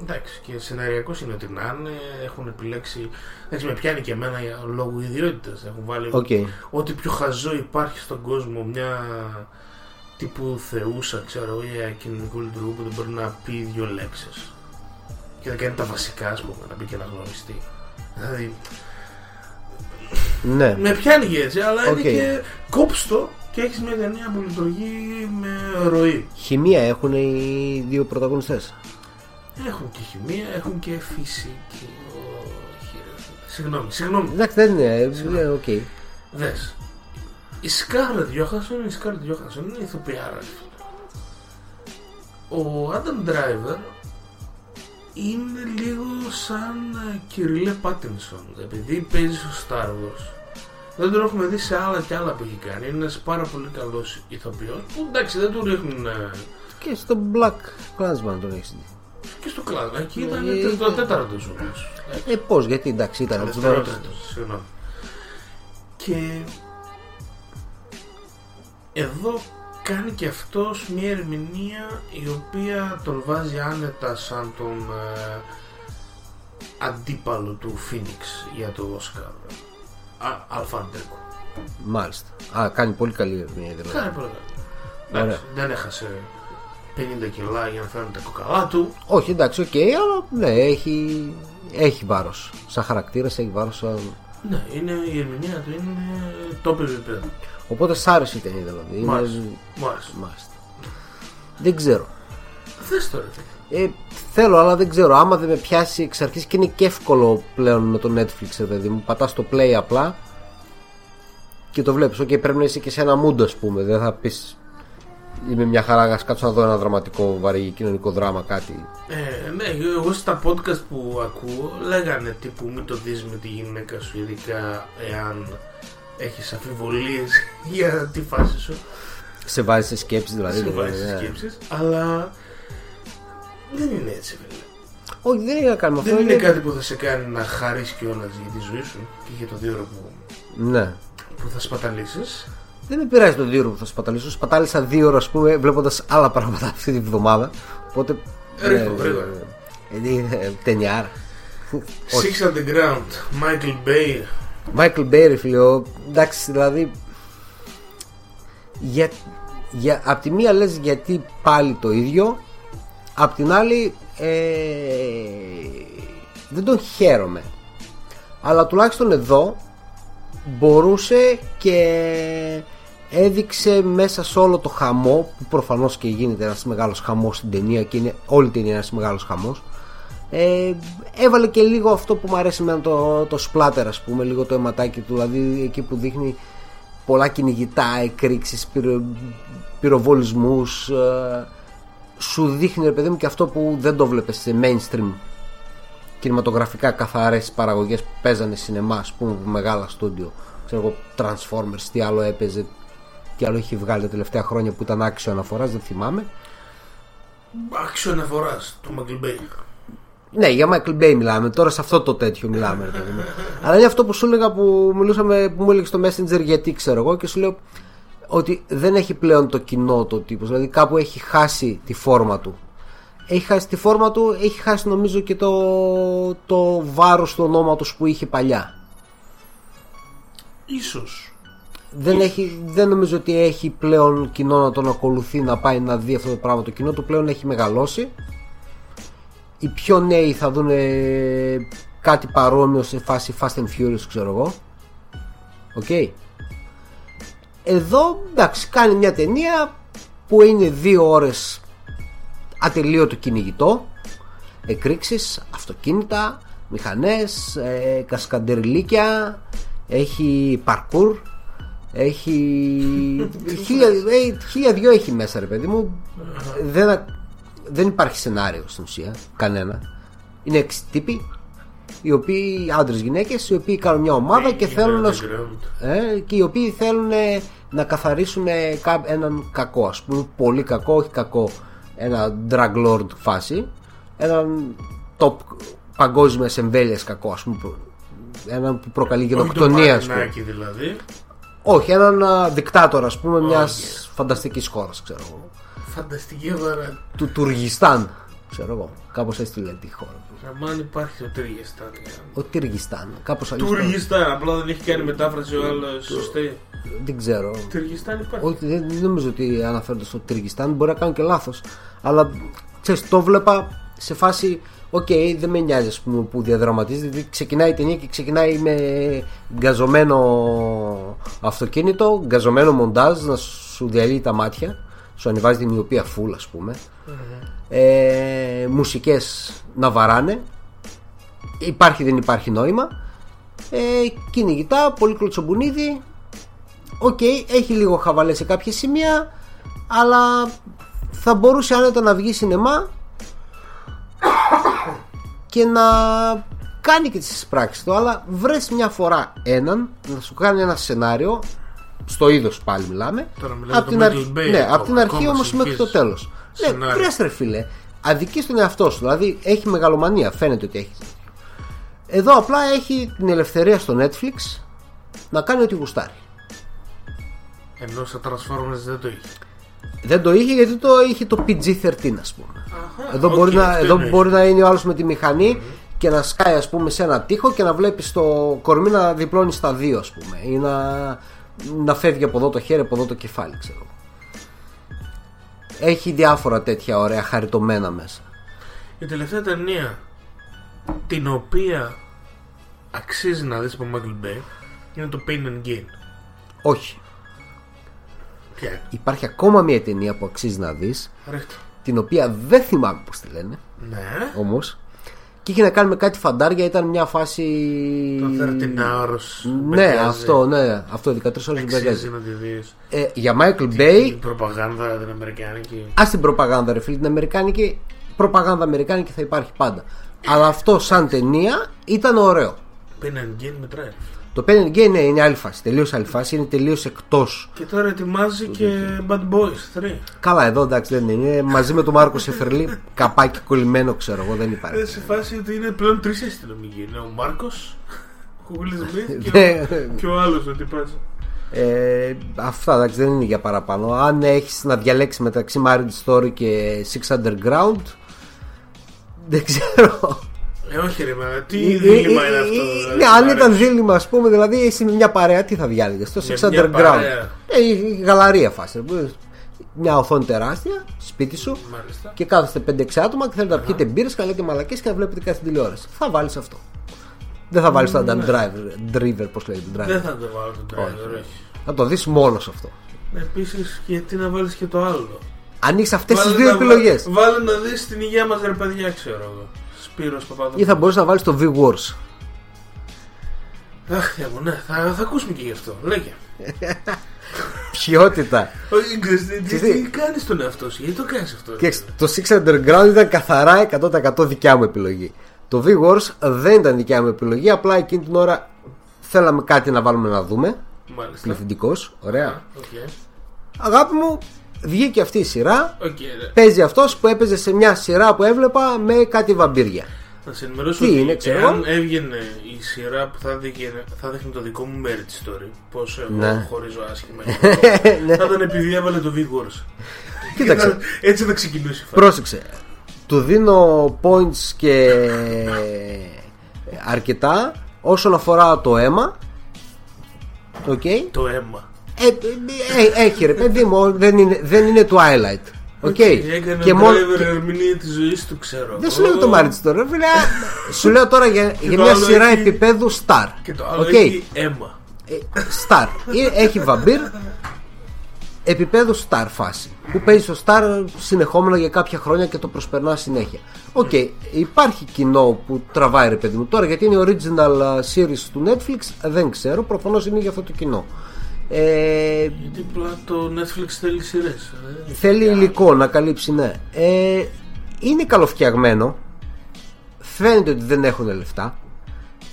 εντάξει, και σεναριακός είναι ότι να είναι. Έχουν επιλέξει. Εντάξει, με πιάνει και εμένα για λόγω ιδιότητας. Έχουν βάλει Οκ. ό,τι πιο χαζό υπάρχει στον κόσμο. Μια τύπου θεούσα, ξέρω, ή κοινωνικού λειτουργού που δεν μπορεί να πει δύο λέξεις. Και να κάνει τα βασικά, ας πούμε, να μπει και να γνωριστεί. Δηλαδή, Ναι. με πιάνει και έτσι, αλλά Οκ. είναι και κόψ' το και έχεις μια ταινία που λειτουργεί με ροή. Χημεία έχουν οι δύο πρωταγωνιστές; Έχουν και χημεία, έχουν και φυσική. Όχι, ρε. Συγγνώμη, συγγνώμη. Εντάξει, δεν είναι. ε, Οκ. Δες. Η Scarlett Johansson, η Scarlett Johansson είναι ηθοποιάρα. ρε φίλε. Ο Adam Driver είναι λίγο σαν ε, Κυριλέ Πάτινσον. Επειδή παίζει στο Star Wars. Δεν τον έχουμε δει σε άλλα και άλλα που έχει κάνει. Είναι ένας πάρα πολύ καλός ηθοποιός που εντάξει δεν του ρίχνουν ε, Και στο Black Clansman τον έχεις δει. και στο κλάδο. Εκεί ήταν Ε, το τέταρτο όμως. Ε, πώς, γιατί εντάξει ήταν από τους Δευτερότατος, συγγνώμη. Και εδώ κάνει και αυτός μια ερμηνεία η οποία τον βάζει άνετα σαν τον ε, αντίπαλο του Phoenix για το Oscar. Α, Αλφαντέκο. Μάλιστα. Α, κάνει πολύ καλή ερμηνεία δηλαδή. Κάνει πολύ καλό. Εντάξει, δεν έχασε 50 κιλά για να φέρνει τα κόκαλα του. Όχι, εντάξει, οκ, αλλά ναι, έχει, έχει βάρος. Σαν χαρακτήρας έχει βάρος. Σαν... Ναι, είναι, η ερμηνεία του είναι top επίπεδο. Οπότε σ' άρεσε η ταινία δηλαδή. Μ' Είναι- άρεσε. Μ' άρεσε. Μάλιστα. Δεν ξέρω. Θες τώρα. φίλε. Ε, θέλω, αλλά δεν ξέρω. Άμα δεν με πιάσει εξ αρχής και είναι και εύκολο πλέον με το Netflix, ρε παιδί μου. Πατάς το play απλά και το βλέπεις. Οκ, πρέπει να είσαι και σε ένα mood, ας πούμε. Δεν θα πεις. Είμαι μια χαρά, ας κάτσω να δω ένα δραματικό βαρύ κοινωνικό δράμα, κάτι. Ε, ναι, εγώ στα podcast που ακούω λέγανε τύπου μην το δεις με τη γυναίκα σου ειδικά εάν έχεις αμφιβολίες [laughs] για τη φάση σου Σε βάζει σε σκέψεις δηλαδή. σε δεν- βάζεις ναι. σκέψεις αλλά δεν είναι έτσι φίλε. Όχι, δεν είναι να κάνουμε αυτό. δεν είναι κάτι που θα σε κάνει να χαρείς κιόλας για τη ζωή σου και για το δύο ώρο που, Ναι. που θα σπαταλήσεις Δεν με πειράζει το δύο ώρο που θα σπαταλήσω. Σπατάλησα δύο ώρες, ας πούμε, βλέποντας άλλα πράγματα [laughs] αυτή τη βδομάδα. Οπότε. Ρίχνω, ναι, γρήγορα. ε, ε, ε, Ταινιάρα. Six Underground, Michael Bay Michael Bay, φίλε, ο- εντάξει, δηλαδή. Για, για, απ' τη μία λες γιατί πάλι το ίδιο, απ' την άλλη ε, δεν τον χαίρομαι αλλά τουλάχιστον εδώ μπορούσε και έδειξε μέσα σε όλο το χαμό που προφανώς και γίνεται ένας μεγάλος χαμός στην ταινία και είναι όλη η ταινία ένας μεγάλος χαμός ε, έβαλε και λίγο αυτό που μου αρέσει με το, το splatter ας πούμε λίγο το αιματάκι του. Δηλαδή εκεί που δείχνει πολλά κυνηγητά, εκρήξεις, πυρο, πυροβολισμούς ε, σου δείχνει ρε παιδί μου και αυτό που δεν το βλέπεις σε mainstream κινηματογραφικά καθαρές παραγωγές που παίζανε σινεμά ας πούμε από μεγάλα στούντιο. Ξέρω εγώ Transformers τι άλλο έπαιζε τι άλλο έχει βγάλει τα τελευταία χρόνια που ήταν άξιο αναφοράς δεν θυμάμαι. Άξιο αναφοράς του Michael Bay. Ναι, για Michael Bay μιλάμε. Τώρα σε αυτό το τέτοιο μιλάμε. Ρε, παιδί μου. Αλλά είναι αυτό που σου έλεγα που, μιλούσαμε, που μου έλεγες στο Messenger γιατί ξέρω εγώ και σου λέω ότι δεν έχει πλέον το κοινό το τύπος. Δηλαδή κάπου έχει χάσει τη φόρμα του. Έχει χάσει τη φόρμα του, έχει χάσει νομίζω και το, το βάρος του ονόματος που είχε παλιά. Ίσως. Δεν, έχει, δεν νομίζω ότι έχει πλέον κοινό να τον ακολουθεί να πάει να δει αυτό το πράγμα. Το κοινό του πλέον έχει μεγαλώσει. Οι πιο νέοι θα δουν κάτι παρόμοιο σε φάση Fast and Furious, ξέρω εγώ. Οκ. Εδώ, εντάξει, κάνει μια ταινία που είναι δύο ώρες ατελείωτο κυνηγητό εκρήξεις, αυτοκίνητα, μηχανές, ε, κασκαντεριλίκια, έχει parkour, έχει [laughs] χίλια, ε, χίλια δυο έχει μέσα ρε παιδί μου δεν, α- δεν υπάρχει σενάριο στην ουσία κανένα είναι έξι τύποι οι οποίοι άντρες γυναίκες οι οποίοι κάνουν μια ομάδα και Έχει θέλουν να, ένα σκ- underground. ε, και οι οποίοι θέλουν ε, να καθαρίσουν ε, κα- έναν κακό ας πούμε πολύ κακό όχι κακό ένα drug lord φάση έναν top παγκόσμιας εμβέλειας κακό ας πούμε προ- έναν που προκαλεί Όχι το γενοκτονία ας πούμε. Μαρινάκι δηλαδή. όχι έναν α, δικτάτορα ας πούμε μιας φανταστικής χώρας ξέρω εγώ Φανταστική αγορά. του Τουργιστάν ξέρω εγώ κάπως έτσι τη λένε τη χώρα Αν υπάρχει το Τύργιστάν. ο Τυργιστάν κάπως αλλιώς το- Τουργιστάν, απλά δεν έχει κάνει μετάφραση ο άλλος σωστή. δεν ξέρω Τυργιστάν υπάρχει. Όχι, δεν, δεν νομίζω ότι αναφέρονται στο Τυργιστάν. Μπορεί να κάνω και λάθος. Αλλά ξέρεις, το 'βλεπα σε φάση. Οκ, δεν με νοιάζει ας πούμε, που διαδραματίζεται. Δηλαδή, ξεκινάει η ταινία και ξεκινάει με γκαζωμένο αυτοκίνητο, γκαζωμένο μοντάζ να σου διαλύει τα μάτια. Σου ανεβάζει την μυωπία full, ας πούμε. Ε, μουσικές να βαράνε. Υπάρχει δεν υπάρχει νόημα. Ε, κυνηγητά, πολύ κλωτσομπουνίδι. Οκ, έχει λίγο χαβαλέ σε κάποια σημεία, αλλά θα μπορούσε άνετα να βγει σινεμά και να κάνει και τις εισπράξεις του αλλά βρες μια φορά έναν να σου κάνει ένα σενάριο στο είδος πάλι μιλάμε Τώρα μιλάμε απ' για την, το αρχ- Michael Bay ναι, ακόμα, απ' την αρχή ακόμα όμως μέχρι το συνεχίζει. τέλος ναι, Σενάριο. βρες ρε φίλε αδικείς τον εαυτό σου δηλαδή έχει μεγαλομανία φαίνεται ότι έχεις εδώ απλά έχει την ελευθερία στο Netflix να κάνει ό,τι γουστάρει Ενώ στα Transformers δεν το είχε. Δεν το είχε γιατί το είχε το PG-13 ας πούμε. εδώ, οκ, μπορεί να, αυτό εδώ εννοείς. μπορεί να είναι ο άλλος με τη μηχανή και να σκάει ας πούμε σε ένα τοίχο και να βλέπεις το κορμί να διπλώνει στα δύο ας πούμε ή να, να φεύγει από εδώ το χέρι από εδώ το κεφάλι ξέρω. Έχει διάφορα τέτοια ωραία χαριτωμένα μέσα. Η τελευταία ταινία την οποία αξίζει να δεις από Michael Bay είναι το Pain and Gain. Όχι. Ποια; Είναι; Υπάρχει ακόμα μια ταινία που αξίζει να δεις Ρίχτω. την οποία δεν θυμάμαι πως τη λένε Ναι. όμως και είχε να κάνει με κάτι φαντάρια ήταν μια φάση Το 13 hours. Ναι, αυτό, ναι, αυτό 13 ώρες Αξίζει μπαγκάζει. να τη δεις. Ε, για Michael Η Bay, προπαγάνδα την Αμερικάνικη. α την προπαγάνδα, ρε φίλε, την Αμερικάνικη. Προπαγάνδα Αμερικάνικη θα υπάρχει πάντα. Αλλά αυτό σαν ταινία ήταν ωραίο. Pain and Gain μετράει. Το Pen and Game ναι, είναι άλλη φάση. Τελείως άλλη φάση, είναι τελείως εκτός. Και τώρα ετοιμάζει και Bad Boys 3. Καλά, εδώ εντάξει δεν είναι. Είναι μαζί με τον Μάρκο Σεφερλί. καπάκι κολλημένο, ξέρω εγώ, δεν Είναι υπάρχει. σε φάση ότι είναι πλέον τρεις αστυνομικοί. Είναι ο Μάρκος, ο Will Smith και, Ναι. ο, και ο άλλος ο τυπάς. Ε, αυτά εντάξει δεν είναι για παραπάνω. Αν έχεις να διαλέξεις μεταξύ Marriage Story και Six Underground, δεν ξέρω. Ε, όχι ρε, μα, τι Ε, δίλημα ε, είναι ε, αυτό. ε, δηλαδή, Ναι, αν μ' ήταν αρέσει. δίλημα, ας πούμε, δηλαδή εσύ με μια παρέα, τι θα διάλεγε. Το Με Six μια Underground; παρέα. Ε, η γαλαρία φάση. μια οθόνη τεράστια, σπίτι σου, Μάλιστα. και κάθεστε 5-6 άτομα και θέλετε να πιείτε μπύρες, να λέτε μαλακές και να βλέπετε κάτι τηλεόραση. Θα βάλεις αυτό. Δεν θα βάλεις το Adam Driver, Driver πώς λέγεται. Δεν Driver. θα το βάλω τον driver, όχι. Θα το δεις μόνος σε αυτό. Επίσης, γιατί να βάλεις και το άλλο; Ανοίξει αυτές τις Βάλε δύο να- επιλογές. Βάλε να δεις την υγεία μας, ρε παιδιά, ξέρω εγώ. Σπύρος Παπαδόπουλος. Ή θα μπορούσε να βάλεις το V-Wars. Αχ, Θεέ μου, ναι, θα, θα ακούσουμε και γι' αυτό. Λέγε. [laughs] Ποιότητα. Όχι, ξέρεις, τι, τι, τι- τι κάνεις τον εαυτό σου, γιατί το κάνεις αυτό; Και το Six Underground ήταν καθαρά 100% δικιά μου επιλογή. Το V-Wars δεν ήταν δικιά μου επιλογή, απλά εκείνη την ώρα θέλαμε κάτι να βάλουμε να δούμε. Μάλιστα. Πληθυντικός, ωραία. Οκ. Αγάπη μου, βγήκε αυτή η σειρά. Οκ, ρε. Παίζει αυτός που έπαιζε σε μια σειρά που έβλεπα με κάτι βαμπύρια. Να σε ενημερώσω Τι ότι είναι, ξέρω εάν εγώ. έβγαινε η σειρά που θα, δείχνει, θα δείχνει το δικό μου merit story, πώς εγώ Ναι. χωρίζω άσχημα, [laughs] Ναι. θα ήταν επειδή έβαλε το V-Wars. [laughs] Κοίταξε. Έτσι θα ξεκινήσει η φάση. Πρόσεξε. Του δίνω points και αρκετά όσον αφορά το αίμα. Οκ. Το αίμα. Ε, ε, ε, έχει ρε παιδί μου, δεν είναι, δεν είναι Twilight. Οκ. Έκανε Και driver μόνο. ερμηνεία της ζωής του, ξέρω. Δεν σου λέω το Μάριτς τώρα, φίλε. Σου λέω τώρα για, για το μια άλλο σειρά έχει- επίπεδου star. Και το άλλο Οκ. έχει αίμα. Ε, Star. Ε, Έχει βαμπύρ επίπεδου star φάση. Που παίζει στο star συνεχόμενα για κάποια χρόνια και το προσπερνά συνέχεια. Οκ, υπάρχει κοινό που τραβάει ρε παιδί μου τώρα γιατί είναι original uh, series του Netflix δεν ξέρω, προφανώς είναι για αυτό το κοινό. Ε, Γιατί απλά το Netflix θέλει σειρές. Θέλει υλικό να καλύψει, ναι. Ε, είναι καλοφτιαγμένο. Φαίνεται ότι δεν έχουν λεφτά.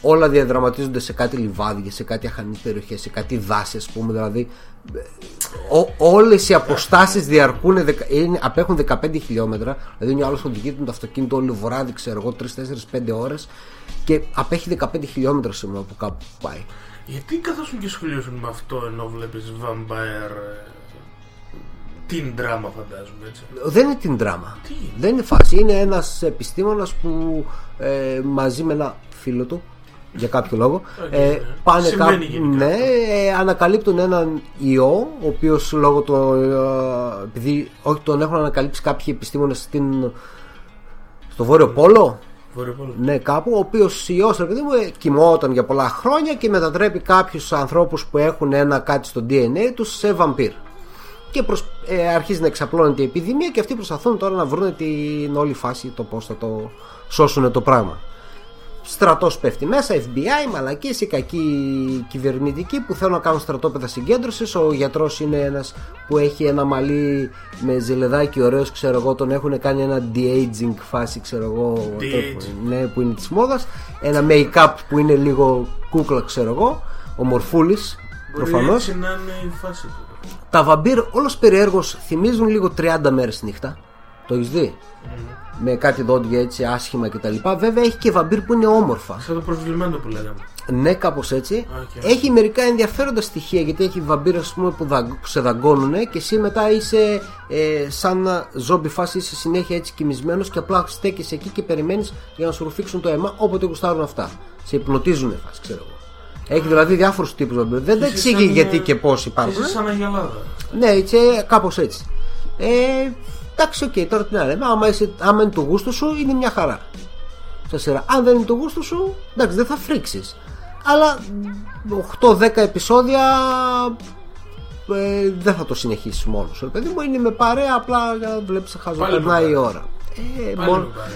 Όλα διαδραματίζονται σε κάτι λιβάδια, σε κάτι αχανείς περιοχές, σε κάτι δάση, ας πούμε. Δηλαδή, ο, όλες οι αποστάσεις διαρκούν, δεκα- είναι, απέχουν 15 χιλιόμετρα. Δηλαδή, είναι άλλος οδηγείται με το αυτοκίνητο όλο βράδυ, ξέρω εγώ, 3-4-5 ώρες και απέχει 15 χιλιόμετρα σήμερα από κάπου που πάει. Γιατί καθόσουν και σχολιάζουν με αυτό ενώ βλέπεις Vampire. ε, Teen δράμα φαντάζομαι έτσι. Δεν είναι teen δράμα. Τι; Δεν είναι φάση. Είναι ένας επιστήμονας που ε, μαζί με ένα φίλο του για κάποιο λόγο Οκ, ε, ναι. πάνε Συμβαίνει κάπου. γενικά Ναι, ε, ανακαλύπτουν έναν ιό, ο οποίος λόγω του. ε, επειδή όχι τον έχουν ανακαλύψει κάποιοι επιστήμονες στην, στο Βόρειο Πόλο. Βορειοπόλο. Ναι, κάπου, ο οποίος ιός, ρε παιδί μου, ε, κοιμόταν για πολλά χρόνια και μετατρέπει κάποιους ανθρώπους που έχουν ένα κάτι στο DNA τους σε βαμπύρ. Και προς, ε, αρχίζει να εξαπλώνεται η επιδημία και αυτοί προσπαθούν τώρα να βρουν την όλη φάση το πώς θα το σώσουν το πράγμα. Στρατός πέφτει μέσα, FBI, μαλακίε, οι κακοί κυβερνητικοί που θέλουν να κάνουν στρατόπεδα συγκέντρωσης. Ο γιατρός είναι ένας που έχει ένα μαλλί με ζελεδάκι ωραίος, ξέρω εγώ. Τον έχουν κάνει ένα de-aging φάση, ξέρω εγώ. De-aging. Ναι, που είναι της μόδας. Ένα make-up που είναι λίγο κούκλα, ξέρω εγώ. Ο Μορφούλης, Μπορεί προφανώς. έτσι να είναι η φάση του. Τα βαμπύρ όλος περιέργως θυμίζουν λίγο 30 μέρες νύχτα. Το έχεις δει; Με κάτι δόντια έτσι άσχημα κτλ. Βέβαια έχει και βαμπύρ που είναι όμορφα. Σαν το προσβλημένο που λέγαμε. Ναι, κάπως έτσι. Οκ. Έχει μερικά ενδιαφέροντα στοιχεία γιατί έχει βαμπύρ ας πούμε, που δα- σε δαγκώνουν και εσύ μετά είσαι ε, σαν να ζόμπι φάση, είσαι συνέχεια έτσι κοιμισμένος και απλά στέκεσαι εκεί και περιμένεις για να σου ρουφήξουν το αίμα όποτε γουστάρουν αυτά. Σε υπνοτίζουν φάση, ξέρω εγώ. Έχει δηλαδή διάφορους τύπους βαμπύρ. Δεν τα Είσαι εξήγει σαν, γιατί ε, και πώς υπάρχουν. Είσαι σαν αγελάδα. Ναι, έτσι, κάπως έτσι. Ε, εντάξει, οκ, τώρα τι να λέμε. Άμα, είσαι, άμα είναι το γούστο σου, είναι μια χαρά. Στα σειρά. Αν δεν είναι το γούστο σου, εντάξει, δεν θα φρίξεις. Αλλά 8-10 επεισόδια ε, δεν θα το συνεχίσεις μόνος σου. ρε Παιδί μου είναι με παρέα απλά για να βλέπεις χαζό Πάλι με περνάει η παρέα. ώρα. Ε, Πάλι μόνο, με πάρε.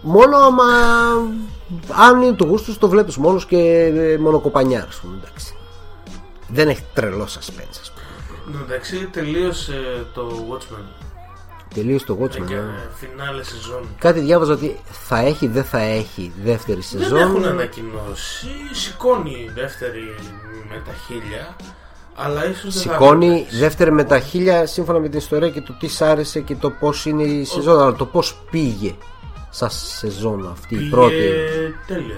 μόνο άμα αν είναι το γούστο σου το βλέπεις μόνος και ε, μονοκοπανιά ας πούμε, εντάξει. Δεν έχει τρελό suspense ας πούμε. Εν τω μεταξύ τελείωσε το Watchmen. Τελείωσε το Watchmen. Και ε. φινάλε σεζόν. Κάτι διάβαζα ότι θα έχει, δεν θα έχει δεύτερη Δεν σεζόν. έχουν ανακοινώσει. Σηκώνει η δεύτερη με τα χίλια. Αλλά ίσως δεν θα Σηκώνει έπρεπε. δεύτερη με τα χίλια σύμφωνα με την ιστορία και το τι σ' άρεσε και το πώς είναι η σεζόν. Αλλά το πώς πήγε σαν σεζόν αυτή η Πήγε πρώτη. τέλεια.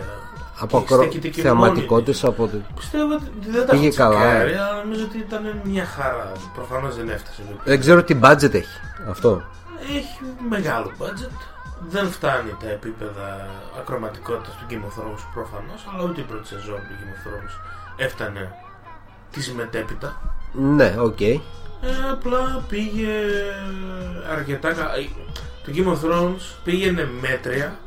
Από Και ακρο... στέκεται και θεαματικότητες από την. μόνη. Πιστεύω ότι δεν τα Πήγε έχω καλά, τσεκάρει, ε. αλλά νομίζω ότι ήταν μια χαρά. Προφανώς δεν έφτασε. εδώ. Δεν ξέρω τι budget έχει αυτό. Έχει μεγάλο budget. Δεν φτάνει τα επίπεδα ακροαματικότητας του Game of Thrones προφανώς, αλλά ούτε η πρώτη σεζόν του Game of Thrones έφτανε της μετέπειτα. Ναι, οκ. Ε, απλά πήγε αρκετά κα- ε, Το Game of Thrones πήγαινε μέτρια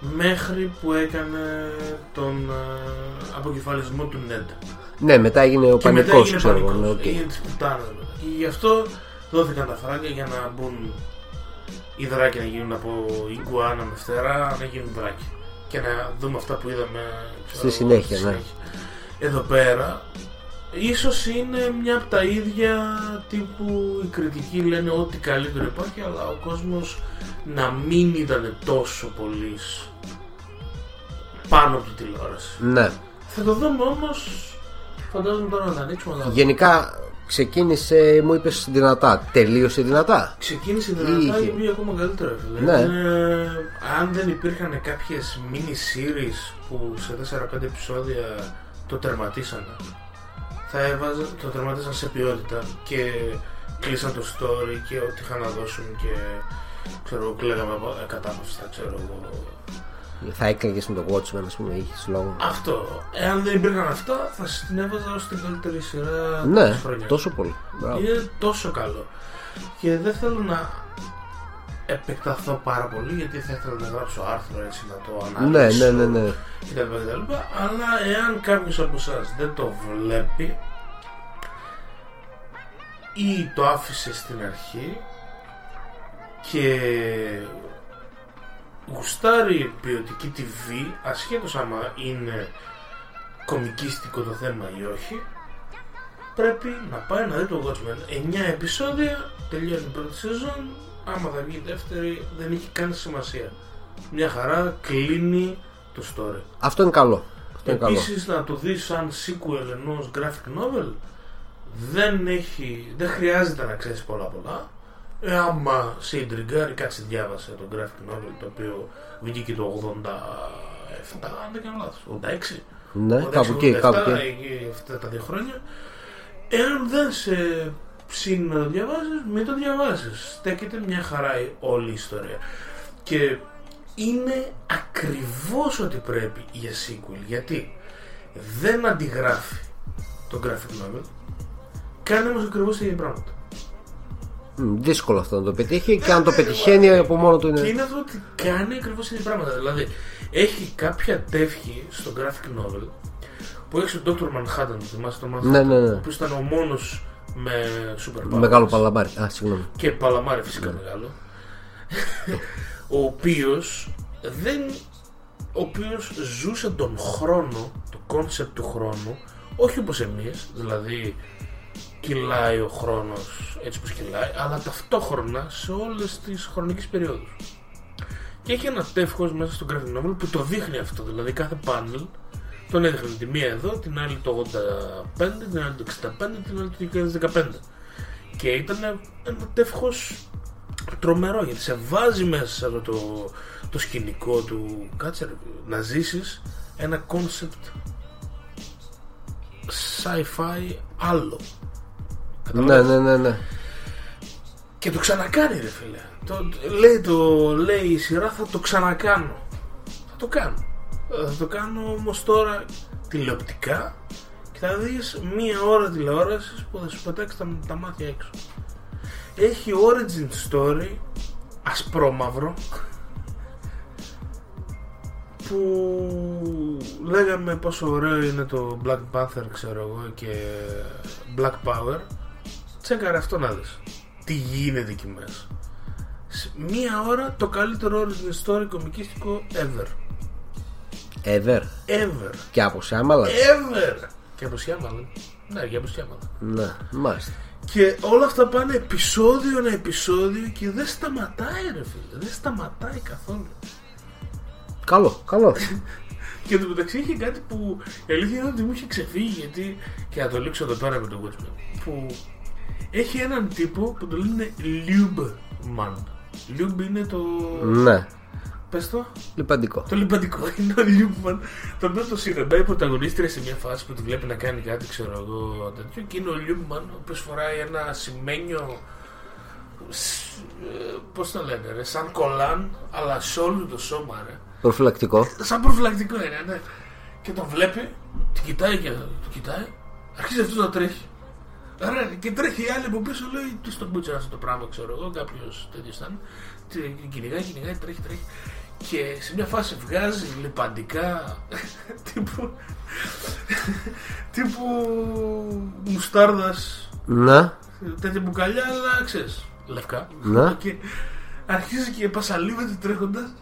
μέχρι που έκανε τον ε, αποκεφαλισμό του Ned. Ναι, μετά έγινε ο Και μετά πανικός, έγινε ξέρω εγώ. πανικός. ναι, οκ. Έγινε της πουτάνας, μετά. Και γι' αυτό δόθηκαν τα φράγκα για να μπουν οι δράκοι να γίνουν από Ιγκουάνα με φτερά να γίνουν δράκοι. Και να δούμε αυτά που είδαμε ξέρω, Στη συνέχεια, στη ναι. Εδώ πέρα ίσως είναι μια από τα ίδια τύπου οι κριτικοί λένε ότι καλύτερο υπάρχει αλλά ο κόσμος να μην ήταν τόσο πολύς πάνω από τη τηλεόραση. Ναι. Θα το δούμε όμως φαντάζομαι τώρα να τα ανοίξουμε αλλά Γενικά ξεκίνησε, μου είπες δυνατά. Τελείωσε δυνατά. Ξεκίνησε Ή δυνατά είχε. και πήγε ακόμα καλύτερα. Φίλε. Ναι. Είναι- αν δεν υπήρχαν κάποιες mini series που σε 4-5 επεισόδια το τερματίσανε, θα έβαζα, το τερματίσαν σε ποιότητα και κλείσαν το story και ό,τι είχαν να δώσουν και ξέρω, κλαίγαμε από- κατάπαυστα, ξέρω εγώ. Θα έκλαιγες με το Watchmen, ας πούμε, είχες λόγο. Αυτό. Εάν δεν υπήρχαν αυτά, θα σας την έβαζα ως την καλύτερη σειρά Ναι, της χρονιάς. τόσο πολύ. Μπράβο. Είναι τόσο καλό. Και δεν θέλω να επεκταθώ πάρα πολύ γιατί θα ήθελα να γράψω άρθρο έτσι να το Ναι, αναλύσω ναι, ναι, ναι. κτλ, κτλ. Αλλά εάν κάποιος από εσάς δεν το βλέπει ή το άφησε στην αρχή και γουστάρει ποιοτική TV ασχέτως άμα είναι κομικίστικο το θέμα ή όχι πρέπει να πάει να δει το Watchmen 9 επεισόδια τελειώνει η πρώτη σεζόν άμα θα βγει η δεύτερη δεν έχει καν σημασία μια χαρά κλείνει το story Αυτό είναι καλό. Αυτό είναι καλό. Επίσης να το δεις σαν sequel ενός graphic novel δεν, έχει, δεν χρειάζεται να ξέρεις πολλά πολλά ε, άμα σε ιντριγκάρει κάτσε διάβασε το graphic novel το οποίο βγήκε το 87 αν δεν κάνω λάθος 86 Ναι, 86, κάπου εκεί, 87, κάπου εκεί. εκεί αυτά τα δύο χρόνια εάν δεν σε ψήνει να το διαβάζεις μην το διαβάσεις στέκεται μια χαρά η- όλη η ιστορία και είναι ακριβώς ό,τι πρέπει για sequel γιατί δεν αντιγράφει το graphic novel κάνει όμως ακριβώς τα ίδια πράγματα Μμ, Δύσκολο αυτό να το πετύχει και αν το πετυχαίνει από μόνο του Και είναι. είναι αυτό ότι κάνει ακριβώς ίδια πράγματα. Δηλαδή, έχει κάποια τεύχη στο graphic novel που έχει τον Dr. Manhattan, θυμάσαι τον Manhattan, Ναι, ναι, ναι. που ήταν ο μόνος με super powers. Μεγάλο παλαμάρι. Α, συγγνώμη. Και παλαμάρι φυσικά Ναι. μεγάλο. ο οποίος δεν. Ο οποίος ζούσε τον χρόνο, το concept του χρόνου, όχι όπως εμείς, δηλαδή κυλάει ο χρόνος έτσι πως κυλάει, αλλά ταυτόχρονα σε όλες τις χρονικές περιόδους. Και έχει ένα τεύχος μέσα στο graphic novel που το δείχνει αυτό, δηλαδή κάθε panel τον έδειχνε τη μία εδώ, την άλλη το 85, την άλλη το 65, την άλλη το 2015. Και ήταν ένα τεύχος τρομερό γιατί σε βάζει μέσα σε αυτό το, το σκηνικό του κάτσε ρε, να ζήσεις ένα concept sci-fi άλλο Ναι, Καταλάβες; ναι, ναι, ναι. και το ξανακάνει ρε φίλε το, λέει, το, λέει η σειρά θα το ξανακάνω θα το κάνω Ε, θα το κάνω όμως τώρα τηλεοπτικά και θα δεις μία ώρα τηλεόρασης που θα σου πετάξει τα, τα μάτια έξω. Έχει origin story ασπρόμαυρο που λέγαμε πόσο ωραίο είναι το Black Panther ξέρω εγώ και Black Power. Τσέκαρε αυτό να δεις. Τι γίνεται εκεί μέσα. Σε μία ώρα το καλύτερο origin story κομικίστικο ever Ever. ever Και από Σιάμαλα. ever και από Σιάμαλα ναι και από Σιάμαλα Ναι, μάλιστα. και όλα αυτά πάνε επεισόδιο ένα επεισόδιο και δεν σταματάει ρε φίλε δεν σταματάει καθόλου Καλό, καλό. [laughs] Και εν τω μεταξύ είχε κάτι που η αλήθεια είναι ότι μου είχε ξεφύγει γιατί και να το λήξω εδώ πέρα με τον Watchmen που έχει έναν τύπο που το λένε Lubman. Lube είναι το. ναι. Πες το. Λιπαντικό. Το λιπαντικό είναι ο Lubman. Το οποίο το συναντάει η πρωταγωνίστρια σε μια φάση που τη βλέπει να κάνει κάτι, ξέρω εγώ τέτοιο. Και είναι ο Lubman ο οποίος φοράει ένα σημαίνιο. Πώς το λένε, ρε, σαν κολάν, αλλά σε όλο το σώμα, ρε. Προφυλακτικό. Σαν προφυλακτικό είναι, ναι. Και τον βλέπει, την κοιτάει και το κοιτάει, αρχίζει αυτό να τρέχει. Ωραία, και τρέχει η άλλη από πίσω, λέει τι στον κούτσα αυτό το πράγμα, ξέρω εγώ, κάποιος τέτοιος ήταν. Τι, Κυνηγάει, κυνηγάει, τρέχει, τρέχει. Και σε μια φάση βγάζει λιπαντικά τύπου. τύπου μουστάρδας, Ναι. τέτοια μπουκαλιά, αλλά ξέρεις, λευκά. Ναι. Και αρχίζει και πασαλίβεται τρέχοντας.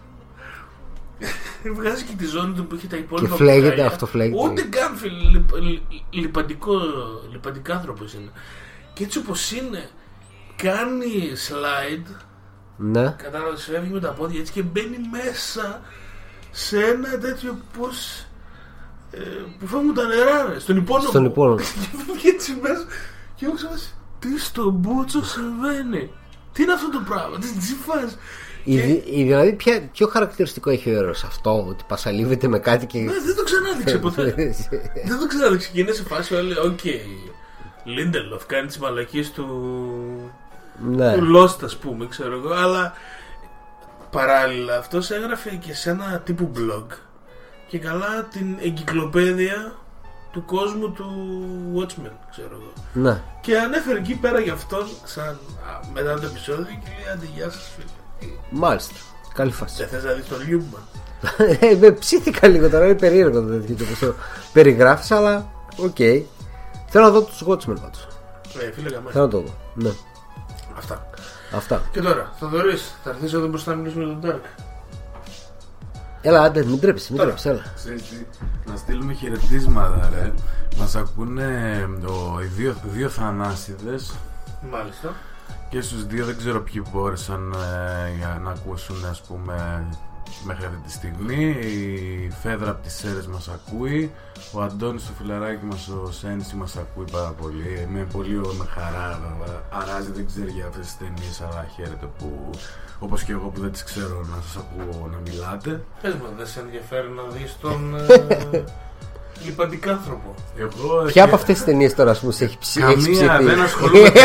Βγάζει και τη ζώνη του που έχει τα υπόλοιπα Και φλέγεται, μπουκάλια. αυτό φλέγεται. Ούτε καν φίλε, λιπ- λι- λιπαντικό, λιπαντικάνθρωπος είναι. Και έτσι όπως είναι, κάνει slide, Ναι. κατάλαβες, φεύγει με τα πόδια έτσι και μπαίνει μέσα σε ένα τέτοιο πώς... Ε, που φεύγουν τα νερά, ρε, στον υπόνομο. Στον υπόνομο. [laughs] και φεύγει έτσι μέσα και εγώ ξέρω, τι στον μπούτσο συμβαίνει; Τι είναι αυτό το πράγμα, τι τι φας; Η, Και- δη- η- δηλαδή, ποια, ποιο χαρακτηριστικό έχει ο ήρωας αυτό, ότι πασαλίβεται με κάτι και. Ναι, δεν το ξανάδειξε ποτέ. [laughs] δεν το ξανάδειξε και είναι σε φάση όλοι, οκ. Lindelof κάνει τις μαλακίες του. Ναι. του Lost, ας πούμε, ξέρω εγώ. Αλλά παράλληλα αυτός έγραφε και σε ένα τύπου blog και καλά την εγκυκλοπαίδεια του κόσμου του Watchmen, ξέρω εγώ. ναι. Και ανέφερε εκεί πέρα για αυτόν, σαν α, μετά το επεισόδιο, και λέει: Άντε, γεια σας, φίλε. Μάλιστα. Καλή φάση. Δεν θες να δεις τον Λιούμπαν. [laughs] Ε, με ψήθηκα λίγο τώρα, είναι περίεργο το τέτοιο το πώς το περιγράφεις, αλλά οκ. Θέλω να δω τους Watchmen πάντως. Ε, φίλε, γαμάει. Θέλω να το δω. Ναι. Αυτά. Αυτά. Και τώρα, θα δωρείς, θα έρθεις εδώ μπροστά να μιλήσουμε για τον Dark. Έλα, άντε, μην τρέψεις, μην Τώρα. τρέψεις, έλα. Ξέρεις τι, να στείλουμε χαιρετίσματα ρε Μας ακούνε ο, οι δύο, δύο θανάσιδες Μάλιστα. Και στους δύο δεν ξέρω ποιοι μπόρεσαν ε, για να ακούσουν ας πούμε μέχρι αυτή τη στιγμή. Η Φέδρα από τις Σέρες μας ακούει. Ο Αντώνης το φιλαράκι μας ο Σένση μας ακούει πάρα πολύ. Με πολύ με χαρά αράζει δεν ξέρει για αυτές τις ταινίες αλλά χαίρεται που όπως και εγώ που δεν τις ξέρω να σας ακούω να μιλάτε. Πες μου, δεν σε ενδιαφέρει να δεις τον [laughs] ε, λιπαντικάνθρωπο. Εγώ Ποια από αυτές τις ταινίες τώρα, ας πούμε, σε έχεις ψήσει. Καμία δεν ασχολούμαι [laughs]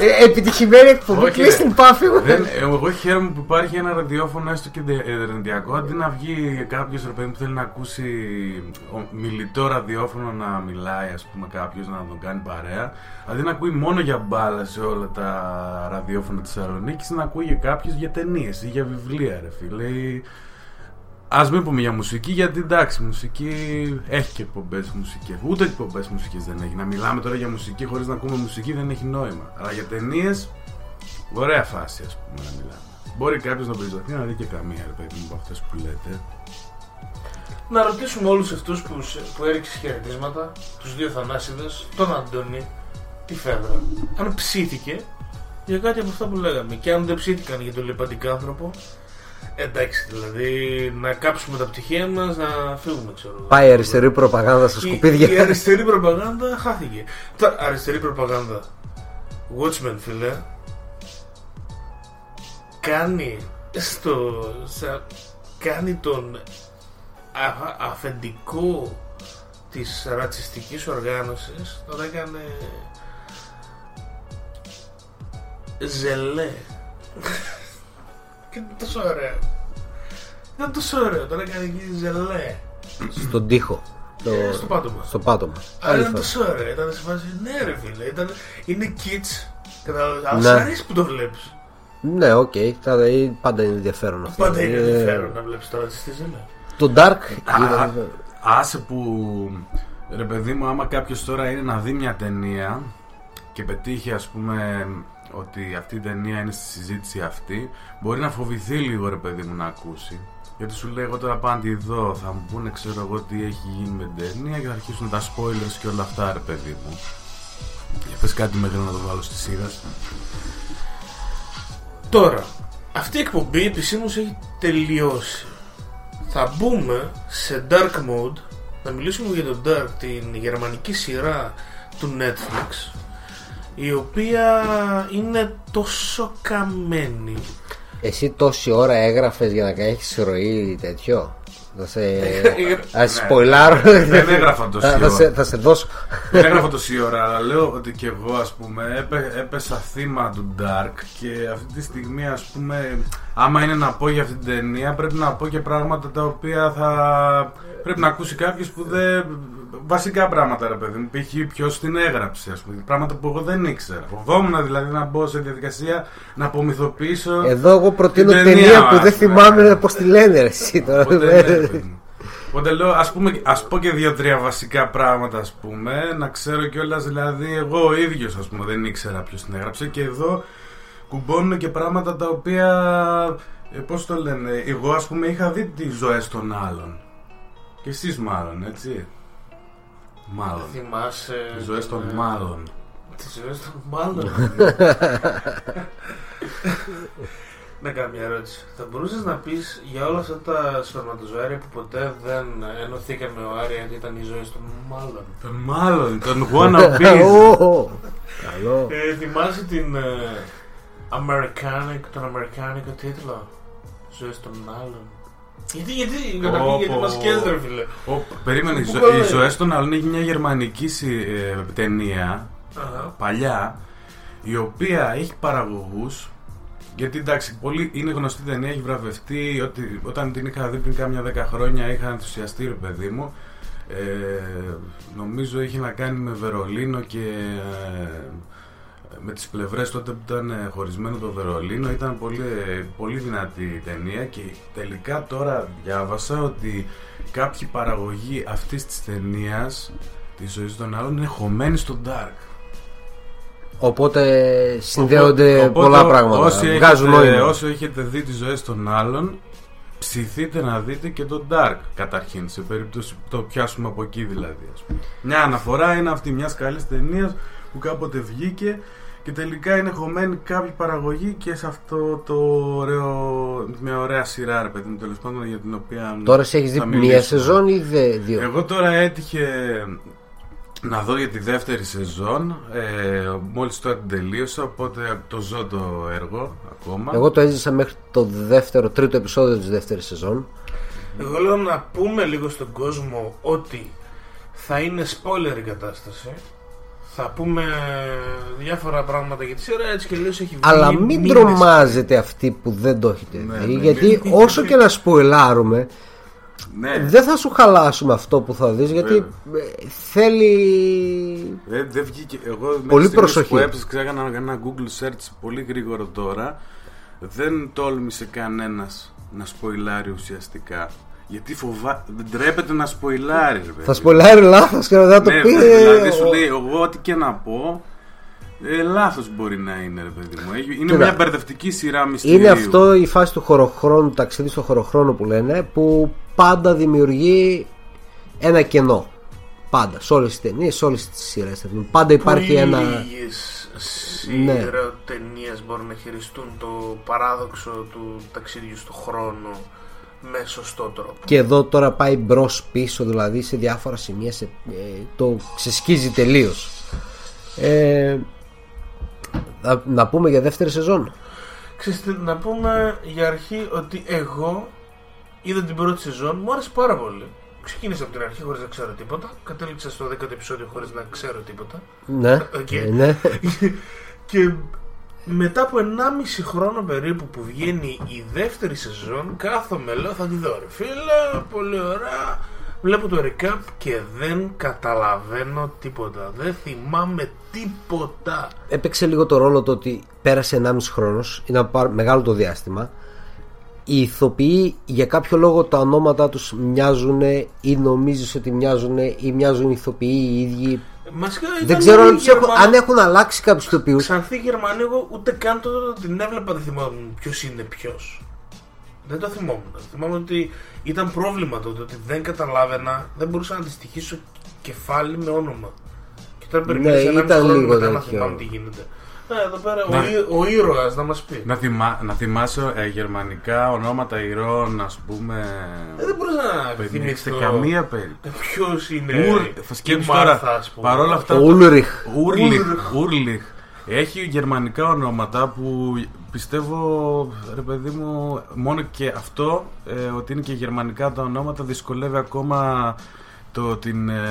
Ε, Επιτυχημένη εκπομπή, Όχι, κλείς ρε. την πάφη μου. Δεν, εγώ χαίρομαι που υπάρχει ένα ραδιόφωνο έστω και ερευνητικό αντί να βγει κάποιος ρε παιδί που θέλει να ακούσει ο- μιλητό ραδιόφωνο να μιλάει, ας πούμε, κάποιος να τον κάνει παρέα. Αντί να ακούει μόνο για μπάλα σε όλα τα ραδιόφωνα της Θεσσαλονίκης, να ακούει κάποιο για ταινίες ή για βιβλία, ρε φίλε. Ή- Α μην πούμε για μουσική, γιατί εντάξει, μουσική έχει και εκπομπές μουσική. Ούτε εκπομπές μουσικής δεν έχει. Να μιλάμε τώρα για μουσική χωρίς να ακούμε μουσική δεν έχει νόημα. Αλλά για ταινίες Ωραία φάση, ας πούμε, να μιλάμε. Μπορεί κάποιος να περισταθεί να δει και καμία, ρε παιδί μου, από αυτές που λέτε. Να ρωτήσουμε όλους αυτούς που, σε- που έριξες χαιρετίσματα, τους δύο θανάσιδες, τον Αντώνη, τη Φέδρα, αν ψήθηκε για κάτι από αυτά που λέγαμε. Και αν δεν ψήθηκαν για τον λιπαντικάνθρωπο, εντάξει, δηλαδή να κάψουμε τα πτυχία μας, να φύγουμε, ξέρω. εγώ. Πάει αριστερή προπαγάνδα στα Η- Η σκουπίδια. αριστερή προπαγάνδα χάθηκε. Τα αριστερή προπαγάνδα. Watchmen, φίλε. Κάνει στο. Σα, κάνει τον α- αφεντικό της ρατσιστικής οργάνωσης τον έκανε [laughs] ζελέ και είναι τόσο ωραίο ήταν τόσο ωραίο τον έκανε εκεί ζελέ Στον τοίχο. Το- Ε, στο πάτωμα Στο πάτωμα. αλλά Άλλη ήταν φάση. τόσο ωραίο, ήταν σε φάση ναι ρε φίλε, ήταν, είναι kids Κατάλαβες, αλλά Ναι. σ' αρέσει που το βλέπεις Ναι, οκ. θα- ε, Πάντα είναι ενδιαφέρον αυτό. Πάντα είναι Ε, ενδιαφέρον να βλέπεις τώρα τι ζελέ Το Dark. Α, είναι- άσε που ρε παιδί μου, άμα κάποιος τώρα είναι να δει μια ταινία και πετύχει, ας πούμε, ότι αυτή η ταινία είναι στη συζήτηση αυτή, μπορεί να φοβηθεί λίγο, ρε παιδί μου, να ακούσει. Γιατί σου λέει, εγώ τώρα πάω να τη δω, θα μου πούνε, ξέρω εγώ, τι έχει γίνει με την ταινία και θα αρχίσουν τα spoilers και όλα αυτά, ρε παιδί μου. Για πες κάτι μέχρι να το βάλω στη σειρά. Τώρα, αυτή η εκπομπή επισήμως έχει τελειώσει. Θα μπούμε σε dark mode να μιλήσουμε για το Dark, την γερμανική σειρά του Netflix η οποία είναι τόσο καμένη. Εσύ τόση ώρα έγραφες για να έχεις ροή τέτοιο; Θα σε. [laughs] Ε, Α σε σποϊλάρω. Δεν έγραφα τόση Θα- θα σε- ώρα. Θα σε δώσω. Δεν έγραφα τόση ώρα, αλλά λέω ότι και εγώ ας πούμε έπε, έπεσα θύμα του Dark και αυτή τη στιγμή ας πούμε άμα είναι να πω για αυτή την ταινία πρέπει να πω και πράγματα τα οποία θα πρέπει να ακούσει κάποιος που δεν, βασικά πράγματα, ρε παιδί μου. Π.χ. ποιος την έγραψε, ας πούμε. Πράγματα που εγώ δεν ήξερα. Φοβόμουν δηλαδή να μπω σε διαδικασία να απομυθοποιήσω. Εδώ εγώ προτείνω την ταινία ας που δεν πούμε. θυμάμαι πώς τη λένε ρε, εσύ τώρα. Οπότε, ναι, ρε παιδί μου. Οπότε λέω, ας, πούμε, ας πω και δύο-τρία βασικά πράγματα, ας πούμε, να ξέρω κιόλας, δηλαδή, εγώ ο ίδιος, ας πούμε, δεν ήξερα ποιος την έγραψε και εδώ κουμπώνουν και πράγματα τα οποία, ε, πώς το λένε, εγώ, ας πούμε, είχα δει τις ζωές των άλλων. Και εσείς μάλλον, έτσι. Μάλλον. Θυμάσαι. Τις ζωές των ε, μάλλον. Τις ζωές των μάλλον. Να κάνω μια ερώτηση. Θα μπορούσες να πεις για όλα αυτά τα σpermatozoaria που ποτέ δεν ενωθήκαν με ο Άρη γιατί ήταν οι ζωές των μάλλον; Τον μάλλον, τον wannabes. Ω, Καλό. Ε, θυμάσαι την ε, Americanic, τον Αμερικάνικο τίτλο; Ζωές των άλλων. Γιατί, γιατί, καταρχήν, Πω, γιατί πω. μας καίς ρε φίλε. Ω, περίμενε, οι, Πού ζω- πάει; οι ζωές των άλλων είναι μια γερμανική συ- ε, ταινία Αχα. παλιά η οποία έχει παραγωγούς γιατί εντάξει, πολύ είναι γνωστή ταινία, έχει βραβευτεί. Ότι, όταν την είχα δει πριν κάμια δέκα χρόνια είχα ενθουσιαστεί, ρε παιδί μου. Ε, νομίζω είχε να κάνει με Βερολίνο και ε, με τις πλευρές τότε που ήταν ε, χωρισμένο το Βερολίνο ήταν πολύ, ε, πολύ δυνατή η ταινία και τελικά τώρα διάβασα ότι κάποιοι παραγωγοί αυτής της ταινίας της ζωής των άλλων είναι χωμένοι στο Dark. Οπότε συνδέονται Οπότε, πολλά πράγματα. Όσοι Βγάζουν έχετε, νόημα. όσοι έχετε δει τις ζωές των άλλων, ψηθείτε να δείτε και το Dark καταρχήν, σε περίπτωση που το πιάσουμε από εκεί δηλαδή. Ας πούμε. Μια αναφορά είναι αυτή μιας καλής ταινίας που κάποτε βγήκε και τελικά είναι χωμένη κάποια παραγωγή και σε αυτό το ωραίο, μια ωραία σειρά, ρε παιδί μου, τέλος πάντων για την οποία. Τώρα σε έχεις δει θα μία μιλήσουμε. σεζόν ή δε, δύο; Εγώ τώρα έτυχε να δω για τη δεύτερη σεζόν. Ε, μόλις τώρα την τελείωσα, οπότε το ζω το έργο ακόμα. Εγώ το έζησα μέχρι το δεύτερο, τρίτο επεισόδιο της δεύτερης σεζόν. Εγώ λέω να πούμε λίγο στον κόσμο ότι θα είναι spoiler η κατάσταση. Θα πούμε διάφορα πράγματα για τη σειρά έτσι και λίγο έχει βγει. Αλλά μην μήνες. τρομάζετε αυτοί που δεν το έχετε Ναι, δει. ναι, γιατί ναι. όσο και να σποιλάρουμε, Ναι, δεν θα σου χαλάσουμε αυτό που θα δεις γιατί ε, θέλει. δεν δεν βγήκε. Εγώ μέχρι Πολύ στιγμής προσοχή. που έψαξα, έκανα ένα Google search πολύ γρήγορο τώρα. Δεν τόλμησε κανένας να σποιλάρει ουσιαστικά. Γιατί φοβά... δεν τρέπεται να σποιλάρεις, ρε παιδί. Θα σποιλάρει λάθος και θα το Ναι, πει. δηλαδή ε, σου ο- λέει, εγώ ό,τι και να πω, ε, λάθος μπορεί να είναι, ρε παιδί μου. Έχει- Είναι Κοίτα, μια μπερδευτική σειρά μυστηρίου. Είναι αυτό η φάση του χωροχρόνου, ταξίδι στο χωροχρόνο που λένε, που πάντα δημιουργεί ένα κενό. Πάντα. Σε όλες τις ταινίες, σε όλες τις σειρές. Πάντα υπάρχει Πολύ ένα. λίγες Ναι. σειροτενίες μπορούν να χειριστούν το παράδοξο του ταξίδιου στο χρόνο με σωστό τρόπο. Και εδώ τώρα πάει μπρος πίσω, δηλαδή σε διάφορα σημεία σε, ε, το ξεσκίζει τελείως. Ε, να, να πούμε για δεύτερη σεζόν. Ξέρεις τι, να πούμε για αρχή ότι εγώ είδα την πρώτη σεζόν, μου άρεσε πάρα πολύ. Ξεκίνησα από την αρχή χωρίς να ξέρω τίποτα. Κατέληξα στο 10ο επεισόδιο χωρίς να ξέρω τίποτα. Ναι, Οκ. ε, ναι. [laughs] και μετά από 1,5 χρόνο περίπου που βγαίνει η δεύτερη σεζόν, κάθομαι λέω θα τη δω ρε φίλε, πολύ ωραία. Βλέπω το recap και δεν καταλαβαίνω τίποτα. Δεν θυμάμαι τίποτα. Έπαιξε λίγο το ρόλο το ότι πέρασε 1,5 χρόνος Ήταν πάρα- μεγάλο το διάστημα Οι ηθοποιοί για κάποιο λόγο τα ονόματα τους μοιάζουν ή νομίζεις ότι μοιάζουν ή μοιάζουν οι ηθοποιοί οι ίδιοι; Βασικά Δεν ήταν ξέρω όλοι αν, τους έχουν, Γερμανοί. αν έχουν αλλάξει κάποιους ηθοποιούς Ξανθή Γερμανή, εγώ ούτε καν τότε όταν την έβλεπα δεν θυμόμουν ποιος είναι ποιος. Δεν το θυμόμουν. Θυμάμαι ότι ήταν πρόβλημα τότε ότι δεν καταλάβαινα, δεν μπορούσα να αντιστοιχίσω κεφάλι με όνομα. Και όταν περιμένεις Ναι, ένα ήταν χρόνο λίγο μετά να τέτοιο. θυμάμαι τι γίνεται. Ναι, εδώ πέρα ο, Να- εί- ο ήρωας να μας πει. Να, θυμά, να θυμάσαι ε, γερμανικά ονόματα ηρώων, ας πούμε. Ε, δεν μπορούσα να Παιδί, θυμηθώ σε καμία περίπτωση. ποιος είναι. Ουρ, η θα σκέψεις Μάρθα, τώρα, ας πούμε. παρόλα αυτά- Ο Ούλριχ Ούρλιχ, Ούρλιχ. Ούρλιχ. Έχει γερμανικά ονόματα που πιστεύω, ρε παιδί μου, μόνο και αυτό, ε, ότι είναι και γερμανικά τα ονόματα, δυσκολεύει ακόμα το, την, ε,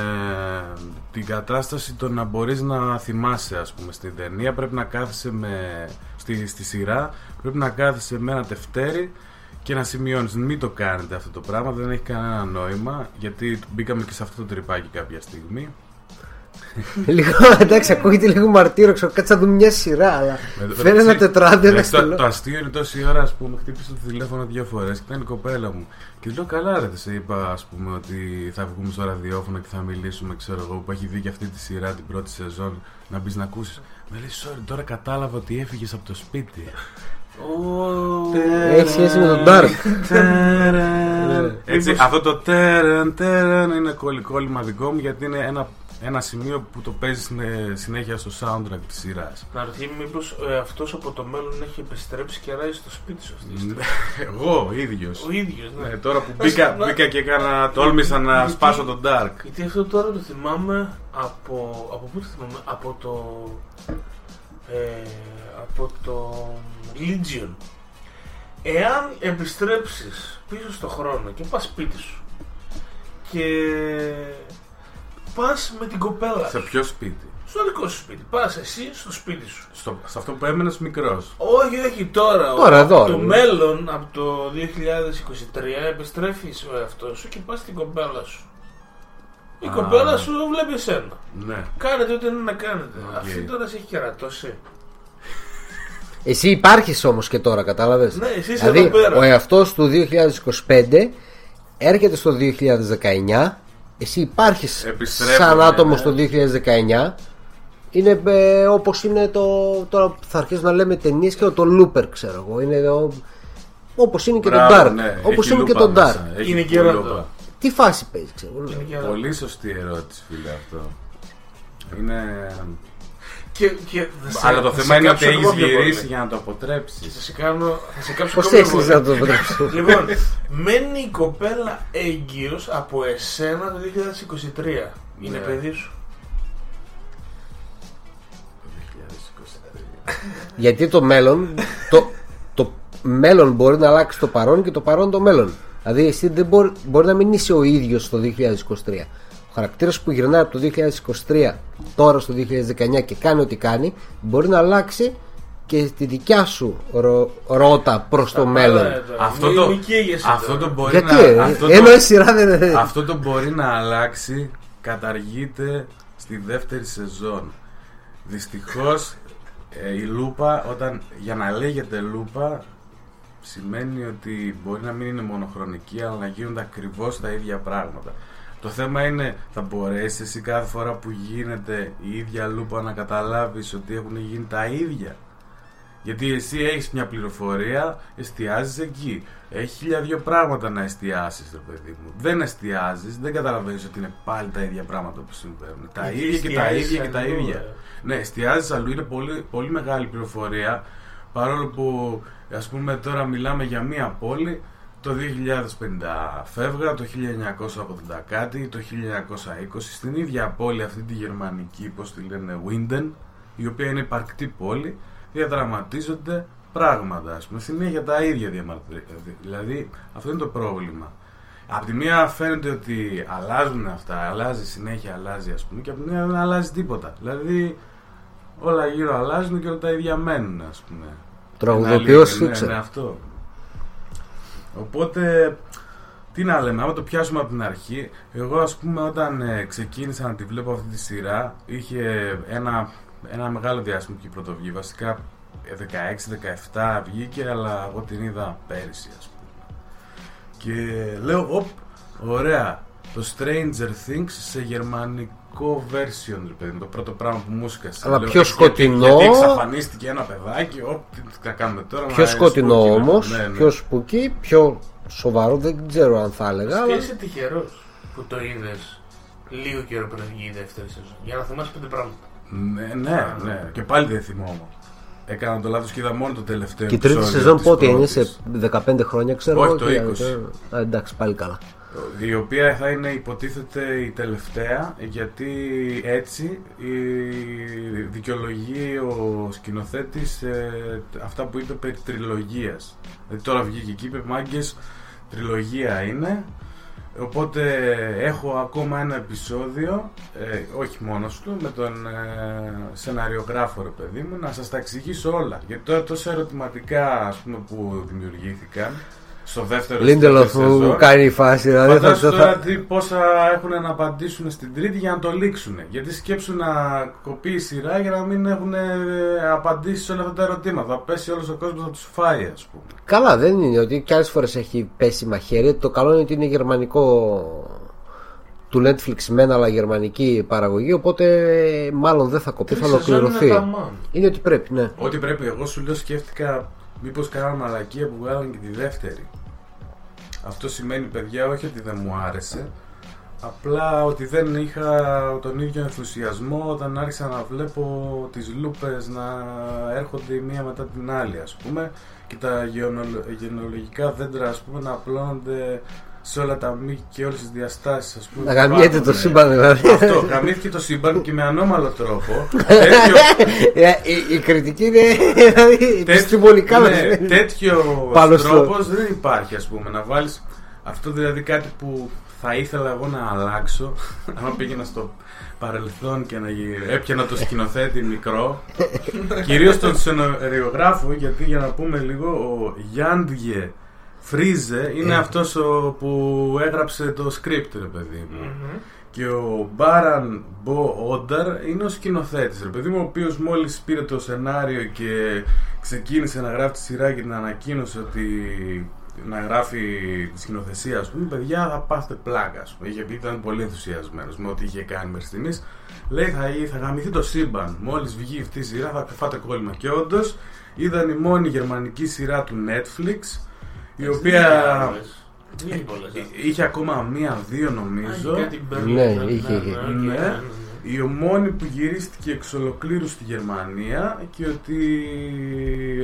την κατάσταση το να μπορείς να θυμάσαι, ας πούμε, στην ταινία. Πρέπει να κάθεσαι με, στη, στη σειρά, πρέπει να κάθεσαι με ένα τευτέρι Και να σημειώνεις, μην το κάνετε αυτό το πράγμα, δεν έχει κανένα νόημα. Γιατί μπήκαμε και σε αυτό το τρυπάκι κάποια στιγμή. Λίγο, εντάξει, ακούγεται λίγο μαρτύροξο. Κάτσε να δούμε μια σειρά. Αλλά Με- φέρε ένα μεταξύ- τετράδιο ένα εντάξει, το, στελό. το αστείο είναι τόση ώρα ας πούμε, χτύπησε το τηλέφωνο δύο φορές και ήταν η κοπέλα μου. Και λέω καλά, ρε, σε είπα ας πούμε, ότι θα βγούμε στο ραδιόφωνο και θα μιλήσουμε, ξέρω εγώ, που έχει δει και αυτή τη σειρά την πρώτη σεζόν να μπεις να ακούσεις. Με λέει, sorry, τώρα κατάλαβα ότι έφυγες από το σπίτι. Έχει σχέση με τον Dark. [laughs] Έτσι, αυτό το τερεν, τερεν είναι κόλλημα δικό μου γιατί είναι ένα, ένα σημείο που το παίζει συνε- συνέχεια στο soundtrack της σειράς. Να ρωτήσω μήπως αυτός από το μέλλον έχει επιστρέψει και ράει στο σπίτι σου αυτή τη στιγμή; [laughs] Εγώ ίδιος. Ο ίδιος, ναι. Ναι, τώρα που μπήκα, Να- μπήκα και έκανα, τόλμησα να Γιατί- σπάσω τον Dark. Γιατί αυτό τώρα το θυμάμαι από. Από πού το θυμάμαι, από το. Ε, από το Legion. Εάν επιστρέψεις πίσω στο χρόνο και πας σπίτι σου και πας με την κοπέλα Σε σου, ποιο σπίτι; στο δικό σου σπίτι, πας εσύ στο σπίτι σου. Στο, σε αυτό που έμενες μικρός. Όχι, όχι, τώρα. Τώρα, από εδώ, το ναι. μέλλον, από το 2023, επιστρέφεις ο εαυτός σου και πας στην κοπέλα σου. Η Α. κοπέλα σου βλέπει εσένα. Ναι. Κάνετε ό,τι είναι να κάνετε. Οκ. Αυτή τώρα σε έχει κερατώσει. Εσύ υπάρχεις όμως και τώρα, κατάλαβες; Ναι, εσύ είσαι δηλαδή, εδώ πέρα. ο εαυτός του 2025 έρχεται στο 2019. Εσύ υπάρχεις Επιστρέφω, σαν ναι, άτομο ναι. στο 2019. Είναι ε, όπως είναι το. Τώρα που θα αρχίσουμε να λέμε ταινίες και το Looper, ξέρω εγώ. Είναι όπως είναι και Μπράβο, το Dark. ναι, Όπως έχει είναι και λούπα το μέσα, Dark. έχει Είναι πολύ και λούπα. ραντό. Τι φάση παίζει, ξέρω εγώ. Είναι και- Πολύ σωστή ερώτηση, φίλε, αυτό. Είναι... Και, και θα σε- Αλλά το θα θέμα σε είναι ότι κάψω έχεις ακόμα πιο γυρίσει πολύ. για να το αποτρέψεις. Θα σε κάνω. Θα σε κάψω Πώς ακόμα πιο έχεις πολύ. να το αποτρέψεις; Λοιπόν, μένει η κοπέλα έγκυος από εσένα το 2023. Είναι Ναι. παιδί σου; [laughs] Γιατί το μέλλον, το, το μέλλον μπορεί να αλλάξει το παρόν και το παρόν το μέλλον. Δηλαδή, εσύ δεν μπορεί, μπορεί να μην είσαι ο ίδιος το 2023. Ο χαρακτήρας που γυρνάει από το 2023 τώρα στο 2019 και κάνει ό,τι κάνει, μπορεί να αλλάξει και τη δικιά σου ρο, ρότα προς το μέλλον. Ε, τώρα, Αυτό μη- το, μη καίγεσαι αυτό τώρα. το μπορεί Γιατί, να... ε, αυτό ενώ το- η σειρά δεν Αυτό το μπορεί να αλλάξει καταργείται στη δεύτερη σεζόν. Δυστυχώς ε, η λούπα όταν για να λέγεται λούπα σημαίνει ότι μπορεί να μην είναι μονοχρονική αλλά να γίνονται ακριβώς τα ίδια πράγματα. Το θέμα είναι θα μπορέσεις εσύ κάθε φορά που γίνεται η ίδια λούπα να καταλάβεις ότι έχουν γίνει τα ίδια; Γιατί εσύ έχεις μια πληροφορία, εστιάζεις εκεί. Έχει χίλια δύο πράγματα να εστιάσεις, ρε παιδί μου. Δεν εστιάζεις, δεν καταλαβαίνεις ότι είναι πάλι τα ίδια πράγματα που συμβαίνουν. Τα Γιατί ίδια και τα εστιάζεις ίδια και τα αλλού, ίδια. ε. Ναι, εστιάζεις αλλού, είναι πολύ, πολύ μεγάλη πληροφορία. Παρόλο που, ας πούμε, τώρα μιλάμε για μία πόλη, το 2050 φεύγα, το 1980 κάτι, το 1920, στην ίδια πόλη αυτή τη γερμανική, πώς τη λένε, Winden, η οποία είναι υπαρκτή πόλη, διαδραματίζονται πράγματα, ας πούμε, συνέχεια τα ίδια διαμαρτυρία. Δηλαδή, αυτό είναι το πρόβλημα. Απ' τη μία φαίνεται ότι αλλάζουν αυτά, αλλάζει συνέχεια, αλλάζει ας πούμε, και απ' την άλλη δεν αλλάζει τίποτα. Δηλαδή, όλα γύρω αλλάζουν και όλα τα ίδια μένουν, ας πούμε. Τραγουδοποιός Ένα λίγο, ήξερε. Ναι, ναι, αυτό. Οπότε, τι να λέμε, άμα το πιάσουμε από την αρχή, εγώ ας πούμε όταν ε, ξεκίνησα να τη βλέπω αυτή τη σειρά, είχε ένα, ένα μεγάλο διάστημα που πρωτοβγεί. Βασικά ε, 16-17 βγήκε, αλλά εγώ την είδα πέρυσι ας πούμε. Και λέω, οπ, ωραία, το Stranger Things σε γερμανικό version, ρε παιδί μου, το πρώτο πράγμα που μου έσκασε. Αλλά Λέω, πιο γιατί- σκοτεινό. Γιατί, εξαφανίστηκε ένα παιδάκι, οπ, τι θα κάνουμε τώρα. Πιο μα, είναι σκοτεινό spooky, όμως, ναι, ναι. πιο σπούκι, πιο σοβαρό, δεν ξέρω αν θα έλεγα. Και Αλλά... είσαι τυχερός που το είδες λίγο καιρό πριν βγει η δεύτερη σεζόν. Για να θυμάσαι πέντε πράγματα. Ναι, ναι, ναι. Και πάλι δεν θυμόμαι. Έκανα το λάθος και είδα μόνο το τελευταίο. Και η τρίτη επεισόδιο σεζόν της πότε είναι, πρώτης. σε 15 χρόνια ξέρω Όχι, εγώ, το και- 20. Α, εντάξει, πάλι καλά. Η οποία θα είναι υποτίθεται η τελευταία γιατί έτσι η δικαιολογεί ο σκηνοθέτης ε, αυτά που είπε περί τριλογίας. Δηλαδή τώρα βγήκε εκεί, είπε μάγκες, τριλογία είναι. Οπότε έχω ακόμα ένα επεισόδιο, ε, όχι μόνος του, με τον ε, σεναριογράφο ρε παιδί μου, να σας τα εξηγήσω όλα. Γιατί τώρα τόσα ερωτηματικά ας πούμε, που δημιουργήθηκαν, στο δεύτερο Λίντελοφ στη δεύτερη μου σεζόν. κάνει η φάση. Δηλαδή θα, Φαντάσου θα, τώρα θα, τι, πόσα έχουν να απαντήσουν στην τρίτη για να το λήξουν. Γιατί σκέψουν να κοπεί η σειρά για να μην έχουν ε, απαντήσει σε όλα αυτά τα ερωτήματα. Θα πέσει όλος ο κόσμος να τους φάει, ας πούμε. Καλά, δεν είναι ότι και άλλες φορές έχει πέσει μαχαίρι. Το καλό είναι ότι είναι γερμανικό του Netflix μεν, αλλά γερμανική παραγωγή. Οπότε ε, μάλλον δεν θα κοπεί, θα Τρεις σεζόν ολοκληρωθεί. είναι ταμάν. Είναι ότι πρέπει, ναι. Ό,τι πρέπει, εγώ σου λέω σκέφτηκα μήπως κάναμε μαλακία που βγάλαν και τη δεύτερη. Αυτό σημαίνει, παιδιά, όχι ότι δεν μου άρεσε. Απλά ότι δεν είχα τον ίδιο ενθουσιασμό όταν άρχισα να βλέπω τις λούπες να έρχονται η μία μετά την άλλη ας πούμε και τα γεωνολο- γενεολογικά δέντρα ας πούμε να απλώνονται σε όλα τα μήκη και όλες τις διαστάσεις ας πούμε Να που γαμιέται το υπάρχουν. σύμπαν δηλαδή. Αυτό, γαμήθηκε το σύμπαν και με ανώμαλο τρόπο [laughs] τέτοιο, Ε, η, η κριτική είναι δηλαδή, επιστημονικά ναι, ναι, τέτοιο Πάνω στο- τρόπος δεν υπάρχει, ας πούμε. Να βάλεις αυτό δηλαδή κάτι που θα ήθελα εγώ να αλλάξω. [laughs] άμα πήγαινα στο παρελθόν και να γυ- έπιανα το σκηνοθέτη μικρό. [laughs] Κυρίως τον σεναριογράφο, γιατί για να πούμε λίγο, ο Γιάντγε Φρίζε είναι Ε. αυτός ο που έγραψε το script, ρε παιδί μου. Και ο Μπάραν Μπο Όνταρ είναι ο σκηνοθέτης, ρε παιδί μου, ο οποίος μόλις πήρε το σενάριο και ξεκίνησε να γράφει τη σειρά και την ανακοίνωσε ότι να γράφει τη σκηνοθεσία, ας πούμε, παιδιά θα πάθετε πλάκα, ας πούμε. Είχε πει, ήταν πολύ ενθουσιασμένος με ό,τι είχε κάνει μέχρι στιγμής. Λέει, θα, θα γαμηθεί το σύμπαν. Μόλις βγει αυτή η σειρά θα φάτε κόλλημα. Και όντως ήταν η μόνη γερμανική σειρά του Netflix, η οποία Δεν έχει πολλές, ε. είχε ακόμα μία-δύο νομίζω. Έχει κάτι Berlin, Ναι, ναι, είχε, ναι, είχε. ναι, Ναι. ναι, ναι. Η μόνη που γυρίστηκε εξ ολοκλήρου στη Γερμανία και ότι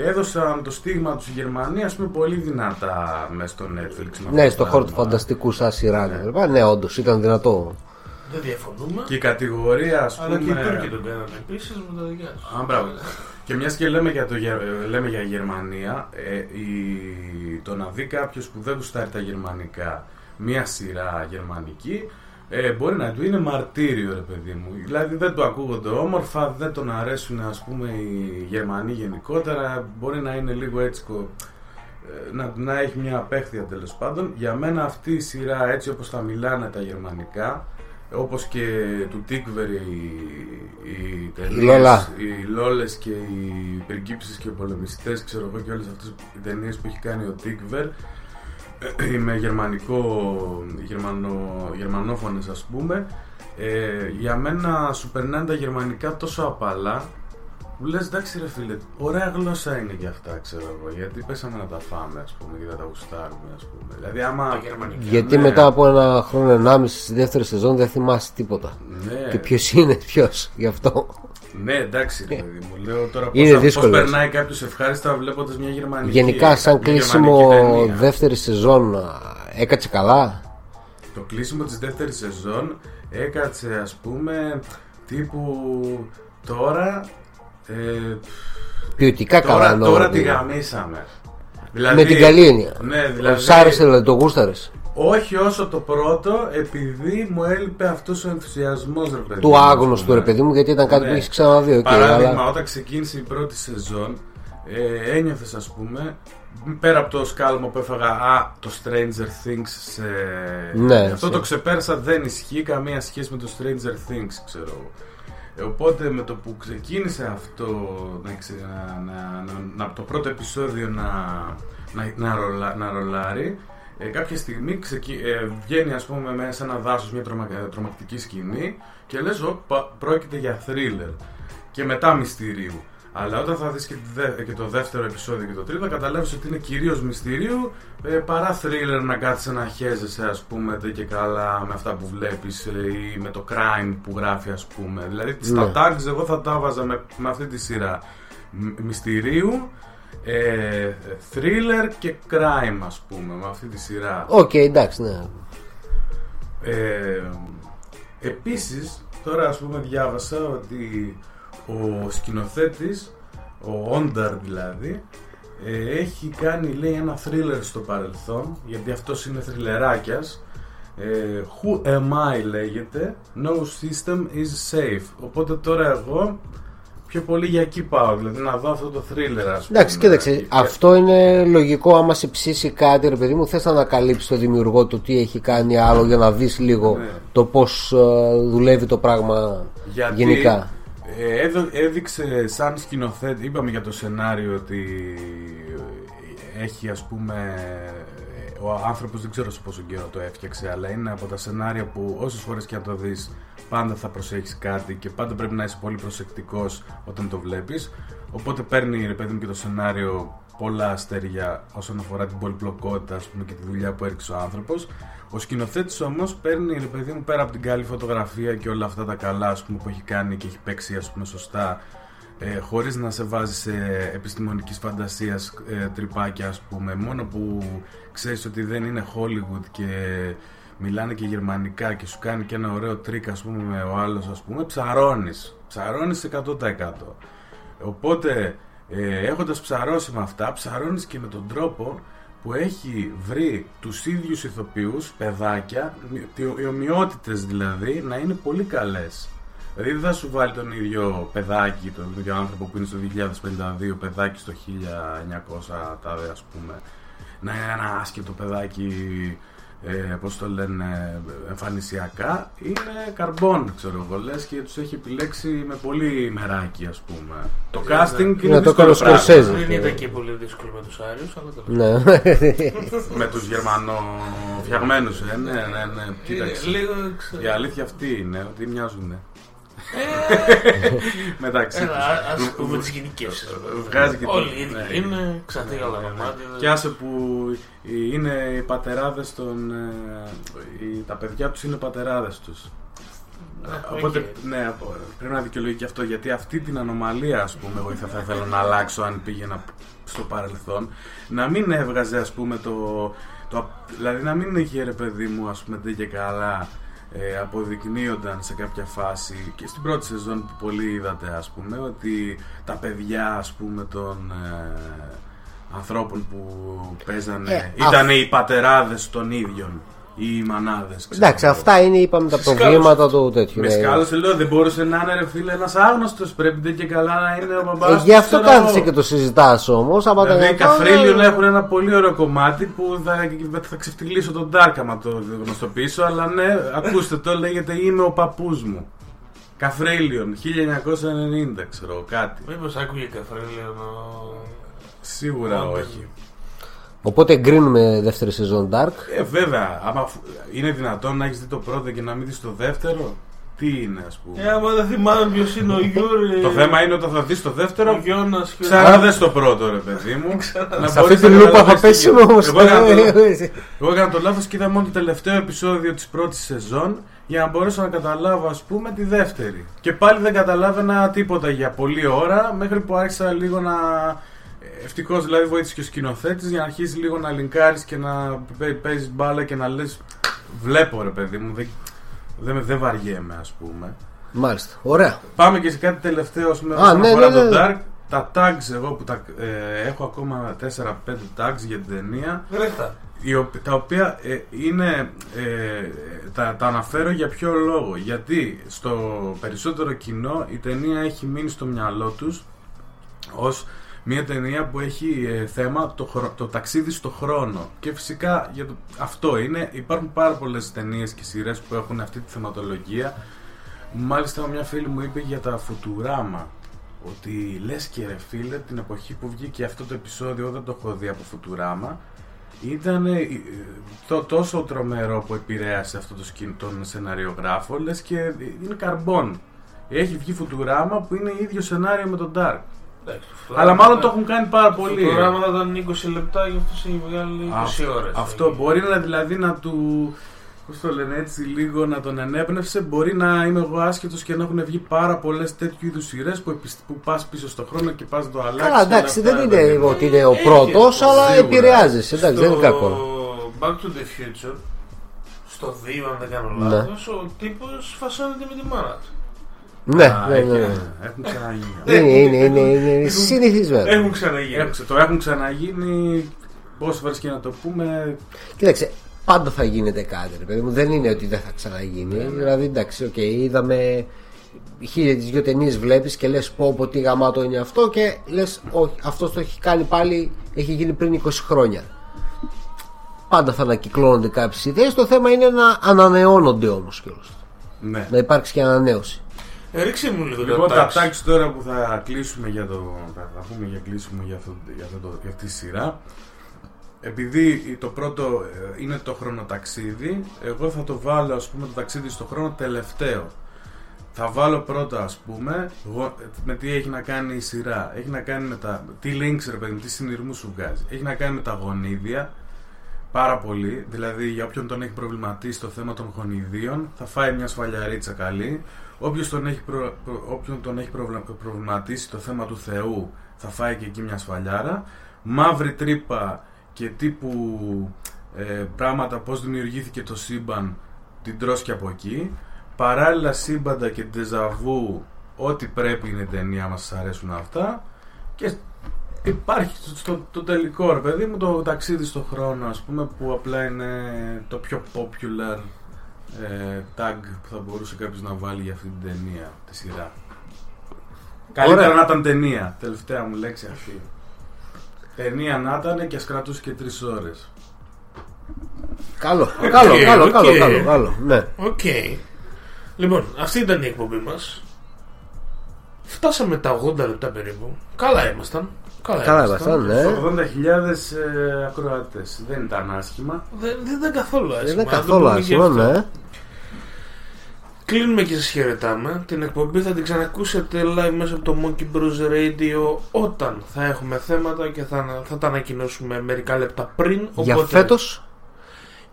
έδωσαν το στίγμα τους στη Γερμανία ας πούμε πολύ δυνατά μέσα στο Netflix. με Ναι, αυτό στο το χώρο του πράγμα. φανταστικού σαν σειρά. Ναι, ναι όντως ήταν δυνατό. Δεν διαφωνούμε. Και η κατηγορία ας Αλλά και οι πούμε... Τούρκοι τον κάνανε επίσης με τα δικιά τους. Α, μπράβο. Και μιας και λέμε για, το, Γε- ε, λέμε για Γερμανία, ε, η, το να δει κάποιος που δεν γουστάρει τα γερμανικά μια σειρά γερμανική, ε, μπορεί να του είναι μαρτύριο, ρε παιδί μου. Δηλαδή δεν το ακούγονται όμορφα, δεν τον αρέσουν ας πούμε οι Γερμανοί γενικότερα, μπορεί να είναι λίγο έτσι κο- ε, να, να έχει μια απέχθεια τέλος πάντων. Για μένα αυτή η σειρά έτσι όπως τα μιλάνε τα γερμανικά, όπως και του Τίκβερ οι, οι ταινίες, Λόλα. οι Λόλες και οι πριγκίψεις και οι πολεμιστές, ξέρω εγώ και όλες αυτές οι ταινίες που έχει κάνει ο Τίκβερ, ε, με γερμανικό, γερμανο, γερμανόφωνες ας πούμε, ε, για μένα σου περνάνε τα γερμανικά τόσο απαλά που λες εντάξει ρε φίλε, ωραία γλώσσα είναι και αυτά ξέρω εγώ γιατί πέσαμε να τα φάμε ας πούμε και να τα γουστάρουμε ας πούμε δηλαδή άμα Τα γερμανικά. Γιατί ναι. μετά από ένα χρόνο ενάμιση στη δεύτερη σεζόν δεν θυμάσαι τίποτα. ναι, Και ποιος είναι ποιος γι' αυτό. ναι εντάξει ρε παιδί μου λέω τώρα Είναι πώς, θα- δύσκολο. πώς περνάει κάποιος ευχάριστα βλέποντας μια γερμανική Γενικά, σαν μια κλείσιμο γερμανική ταινία. δεύτερη σεζόν, α, έκατσε καλά; Το κλείσιμο της δεύτερης σεζόν έκατσε ας πούμε τύπου τώρα ε, Ποιοτικά καλά τώρα, εννοώ. τώρα τη δηλαδή. γαμίσαμε δηλαδή, Με την καλή έννοια. Ναι, δηλαδή, Σ' άρεσε, δηλαδή, το γούσταρες. όχι όσο το πρώτο επειδή μου έλειπε αυτός ο ενθουσιασμός ρε παιδί Του μου, ας άγνωστου πούμε. ρε παιδί μου, γιατί ήταν κάτι Ναι. που έχει ξαναδεί. οκ, Παράδειγμα, αλλά... όταν ξεκίνησε η πρώτη σεζόν, ε, ένιωθες ας πούμε, πέρα από το σκάλμα που έφαγα, α, το Stranger Things σε... Ναι, Αυτό σε- το ξεπέρασα, δεν ισχύει καμία σχέση με το Stranger Things, ξέρω εγώ. Ε, Οπότε με το που ξεκίνησε αυτό να, ξε- να, να, να, να- το πρώτο επεισόδιο να, να, να, ρολα- να ρολάρει ε, κάποια στιγμή ξεκι... ε, βγαίνει ας πούμε μέσα σε ένα δάσος μια τρομα... ε, τρομακτική σκηνή και λες «Οπα, πρόκειται για thriller και μετά μυστηρίου. Αλλά όταν θα δεις και, τη δε- και το δεύτερο επεισόδιο και το τρίτο καταλάβεις ότι είναι κυρίως μυστηρίου ε, παρά thriller να κάθεσαι να χέζεσαι ας πούμε τε και καλά με αυτά που βλέπεις ε, ή με το crime που γράφει ας πούμε. Δηλαδή στα Ναι. tags εγώ θα τα βάζα με, με αυτή τη σειρά. Μ- Μυστηρίου, ε, thriller και crime ας πούμε με αυτή τη σειρά. Οκ, εντάξει, ναι. Ε, επίσης, τώρα ας πούμε διάβασα ότι ο σκηνοθέτης, ο Όνταρ δηλαδή, ε, έχει κάνει λέει ένα thriller στο παρελθόν, γιατί αυτός είναι θριλεράκιας, ε, Who am I λέγεται, No system is safe. Οπότε τώρα εγώ πιο πολύ για εκεί πάω. Δηλαδή να δω αυτό το thriller, ας πούμε. Εντάξει, κοίταξε. Και- Αυτό είναι λογικό. Άμα σε ψήσει κάτι, ρε παιδί μου, θες να ανακαλύψεις το δημιουργό το τι έχει κάνει άλλο για να δεις λίγο Ναι. το πώς δουλεύει το πράγμα Γιατί γενικά. Ε, έδω- έδειξε σαν σκηνοθέτη, είπαμε για το σενάριο ότι ε, έχει ας πούμε ε, ο άνθρωπος δεν ξέρω σε πόσο καιρό το έφτιαξε αλλά είναι από τα σενάρια που όσες φορές και αν το δεις πάντα θα προσέχεις κάτι και πάντα πρέπει να είσαι πολύ προσεκτικός όταν το βλέπεις. Οπότε παίρνει ρε παιδί μου και το σενάριο πολλά αστέρια όσον αφορά την πολυπλοκότητα ας πούμε, και τη δουλειά που έριξε ο άνθρωπος. Ο σκηνοθέτης όμως παίρνει ρε παιδί μου πέρα από την καλή φωτογραφία και όλα αυτά τα καλά ας πούμε, που έχει κάνει και έχει παίξει ας πούμε, σωστά ε, χωρίς να σε βάζει σε επιστημονικής φαντασίας ε, τρυπάκια ας πούμε. Μόνο που ξέρεις ότι δεν είναι Hollywood και μιλάνε και γερμανικά και σου κάνει και ένα ωραίο τρικ ας πούμε με ο άλλος ας πούμε ψαρώνεις. Ψαρώνεις 100% οπότε ε, έχοντας ψαρώσει με αυτά ψαρώνεις και με τον τρόπο που έχει βρει τους ίδιους ηθοποιούς, παιδάκια, οι- οι ομοιότητες δηλαδή, να είναι πολύ καλές. Δηλαδή δεν θα σου βάλει τον ίδιο παιδάκι, τον ίδιο άνθρωπο που είναι στο 2052, παιδάκι στο 1900 τάδε ας πούμε, να είναι ένα άσχετο παιδάκι, ε, πώς το λένε, εμφανισιακά, είναι καρμπών, ξέρω εγώ, λες, και τους έχει επιλέξει με πολύ μεράκι, ας πούμε. Το casting είναι Ναι, το δύσκολο έκανε ο πράγμα. Σκορσέζε. Δεν ήταν και πολύ δύσκολο με τους Άριους, αλλά τέλος Ναι. Με τους γερμανοφτιαγμένους, ε, ναι, ναι, ναι, κοίταξε. Λίγο ξέρω. Η αλήθεια αυτή είναι ότι μοιάζουν. Μεταξύ Έλα, τους. ας πούμε τις γενικεύσει. Βγάζει και Όλοι το- οι ίδιοι ναι. είναι, ξανθή καλά Ναι, ναι. μάτια. Και άσε που είναι οι πατεράδες των... ε, οι- τα παιδιά τους είναι πατεράδες τους. Οπότε, οκ. ναι, απο- πρέπει να δικαιολογεί και αυτό γιατί αυτή την ανομαλία, ας πούμε, εγώ θα, θα ήθελα να αλλάξω αν πήγαινα στο παρελθόν. Να μην έβγαζε, ας πούμε, το. το δηλαδή, να μην είχε ρε παιδί μου, ας πούμε, τέτοια καλά ε, αποδεικνύονταν σε κάποια φάση και στην πρώτη σεζόν που πολλοί είδατε, ας πούμε, ότι τα παιδιά, ας πούμε, των. Ε, ανθρώπων που παίζανε Ε, ήταν οι πατεράδες των ίδιων ή οι μανάδες ξέρω Εντάξει, εγώ. αυτά είναι είπαμε τα προβλήματα του τέτοιου. Μες ναι. σκάλωσε, λέω, δεν μπορούσε να είναι ρε φίλε ένας άγνωστος. Πρέπει δεν και καλά να είναι ο μπαμπάς. Ε, γι' αυτό κάθεσαι και το συζητάς όμως. Δηλαδή, οι Καφρίλιον έχουν ένα πολύ ωραίο κομμάτι που θα, θα ξεφτυλίσω τον Dark άμα το γνωστοποιήσω. Αλλά ναι, ακούστε το, λέγεται Είμαι ο παππούς μου. Καφρίλιον, 1990, ξέρω κάτι. Μήπως άκουγε καφρέλιο Σίγουρα Όντως. όχι. Οπότε εγκρίνουμε δεύτερη σεζόν Dark. Ε, βέβαια, άμα φ- είναι δυνατόν να έχεις δει το πρώτο και να μην δεις το δεύτερο, τι είναι, ας πούμε; Ε, άμα δεν θυμάμαι ποιος είναι ο Γιούρι. Το θέμα είναι όταν θα δεις το Ο δεύτερο, Γιώνας και ο. Ξαναδες το πρώτο ρε παιδί μου. [laughs] Να Σε μπορείς αυτή να την λούπα θα καταλάβεις τι πέσουμε γίνεται. όμως. Εγώ έκανα το- [laughs] Εγώ έκανα το λάθος και είδα μόνο το τελευταίο επεισόδιο της πρώτης σεζόν για να μπορέσω να καταλάβω ας πούμε τη δεύτερη. Και πάλι δεν καταλάβαινα τίποτα για πολλή ώρα μέχρι που άρχισα λίγο να... Ευτυχώς δηλαδή βοήθησε και ο σκηνοθέτης για να αρχίσει λίγο να λινκάρεις και να παίζεις μπάλα και να λες: Βλέπω ρε παιδί μου, δεν, δεν, δεν βαριέμαι ας πούμε. Μάλιστα. Ωραία. Πάμε και σε κάτι τελευταίο ας πούμε, Α, όσον ναι, αφορά ναι, το ναι. Dark. Τα tags εγώ που τα, ε, έχω ακόμα 4-5 tags για την ταινία Ρέχτα. οι οπο- τα οποία ε, είναι ε, τα, τα αναφέρω για ποιο λόγο γιατί στο περισσότερο κοινό η ταινία έχει μείνει στο μυαλό τους ως μια ταινία που έχει ε, θέμα το, χρο- το ταξίδι στο χρόνο. Και φυσικά για το, αυτό είναι. Υπάρχουν πάρα πολλές ταινίες και σειρές που έχουν αυτή τη θεματολογία. Μάλιστα μια φίλη μου είπε για τα Φουτουράμα ότι λες και ρε φίλε την εποχή που βγήκε αυτό το επεισόδιο δεν το έχω δει από Φουτουράμα ήταν ε, το, τόσο τρομερό που επηρέασε αυτό το σκην, τον σεναριογράφο λες και είναι καρμπών έχει βγει Φουτουράμα που είναι ίδιο σενάριο με τον Dark. Εντάξει, το αλλά φλάμα μάλλον το ήταν- έχουν κάνει πάρα πολύ Το πρόγραμμα θα ήταν 20 λεπτά και αυτό έχει βγάλει 20 Αυτό, ώρες. αυτό μπορεί να δηλαδή να του. Πώς το λένε έτσι, λίγο να τον ενέπνευσε. Μπορεί να είμαι εγώ άσχετο και να έχουν βγει πάρα πολλές τέτοιου είδους σειρές που, επισ- που πας πίσω στον χρόνο και πας να το αλλάξεις. Καλά, εντάξει, όλα δεν αυτά, είναι ρε παιδί μου. ότι είναι ο Έχεις, πρώτος, αλλά σίγουρα. επηρεάζεσαι. Εντάξει, δεν είναι κακό. Back to the Future, στο 2, αν δεν κάνω Ναι. λάθος, ο τύπος φασώνεται με τη μάνα του. Ναι, Α, ναι, έχει- ναι. ναι. Έχουν ξαναγίνει. Είναι, είναι, είναι, είναι Έχουν- συνηθισμένο. Έχουν ξαναγίνει. Έχουν- το έχουν ξαναγίνει. Πόσες φορές και να το πούμε. Κοίταξε, πάντα θα γίνεται κάτι, ρε παιδί μου. Δεν είναι ότι δεν θα ξαναγίνει. Δηλαδή, εντάξει, οκ, είδαμε χίλια τις δυο ταινίες βλέπεις και λες πω πω τι γαμάτο είναι αυτό και λες όχι αυτός το έχει κάνει πάλι έχει γίνει πριν 20 χρόνια πάντα θα ανακυκλώνονται κάποιες ιδέες το θέμα είναι να ανανεώνονται όμως κιόλας Ναι. να υπάρξει και ανανέωση Ε, ρίξε μου λίγο Λοιπόν, το τα τάξη. τάξη τώρα που θα κλείσουμε για το. Θα, θα πούμε για κλείσουμε για, αυτό, για, αυτό το, για αυτή τη σειρά. Επειδή το πρώτο ε, είναι το χρονοταξίδι, εγώ θα το βάλω ας πούμε το ταξίδι στο χρόνο τελευταίο. Θα βάλω πρώτα ας πούμε γο- με τι έχει να κάνει η σειρά. Έχει να κάνει με τα. Τι links ρε παιδί μου, τι συνειρμούς σου βγάζει. Έχει να κάνει με τα γονίδια. Πάρα πολύ. Δηλαδή για όποιον τον έχει προβληματίσει το θέμα των γονιδίων θα φάει μια σφαλιαρίτσα καλή. Όποιος τον έχει, προ- προ- όποιον τον έχει προβλα- προβληματίσει το θέμα του Θεού θα φάει και εκεί μια σφαλιάρα. Μαύρη τρύπα και τύπου ε, πράγματα πώς δημιουργήθηκε το σύμπαν την τρως και από εκεί. Παράλληλα σύμπαντα και ντεζαβού ό,τι πρέπει είναι ταινία μας σας αρέσουν αυτά. Και υπάρχει στο, στο- το τελικό ρε παιδί μου το ταξίδι στο χρόνο ας πούμε που απλά είναι το πιο popular ε, tag που θα μπορούσε κάποιος να βάλει για αυτή την ταινία, τη σειρά. Καλύτερα Ωραία. να ήταν ταινία, τελευταία μου λέξη αυτή. Ταινία να ήταν και ας κρατούσε και τρεις ώρες. καλό, καλό, Οκ, καλό, οκ. καλό, καλό, καλό, ναι. Οκ. Λοιπόν, αυτή ήταν η εκπομπή μας. Φτάσαμε τα 80 λεπτά περίπου. Καλά ήμασταν. Καλά, Καλά ήμασταν, ναι. 80.000 ε, ακροατές, δεν ήταν άσχημα. Δεν, δεν ήταν καθόλου άσχημα. Δεν είναι να το καθόλου πούμε και άσχημα, αυτό. ναι. Κλείνουμε και σας χαιρετάμε. Την εκπομπή θα την ξανακούσετε live μέσα από το Monkey Bros Radio όταν θα έχουμε θέματα και θα, θα τα ανακοινώσουμε μερικά λεπτά πριν. Για οπότε φέτος,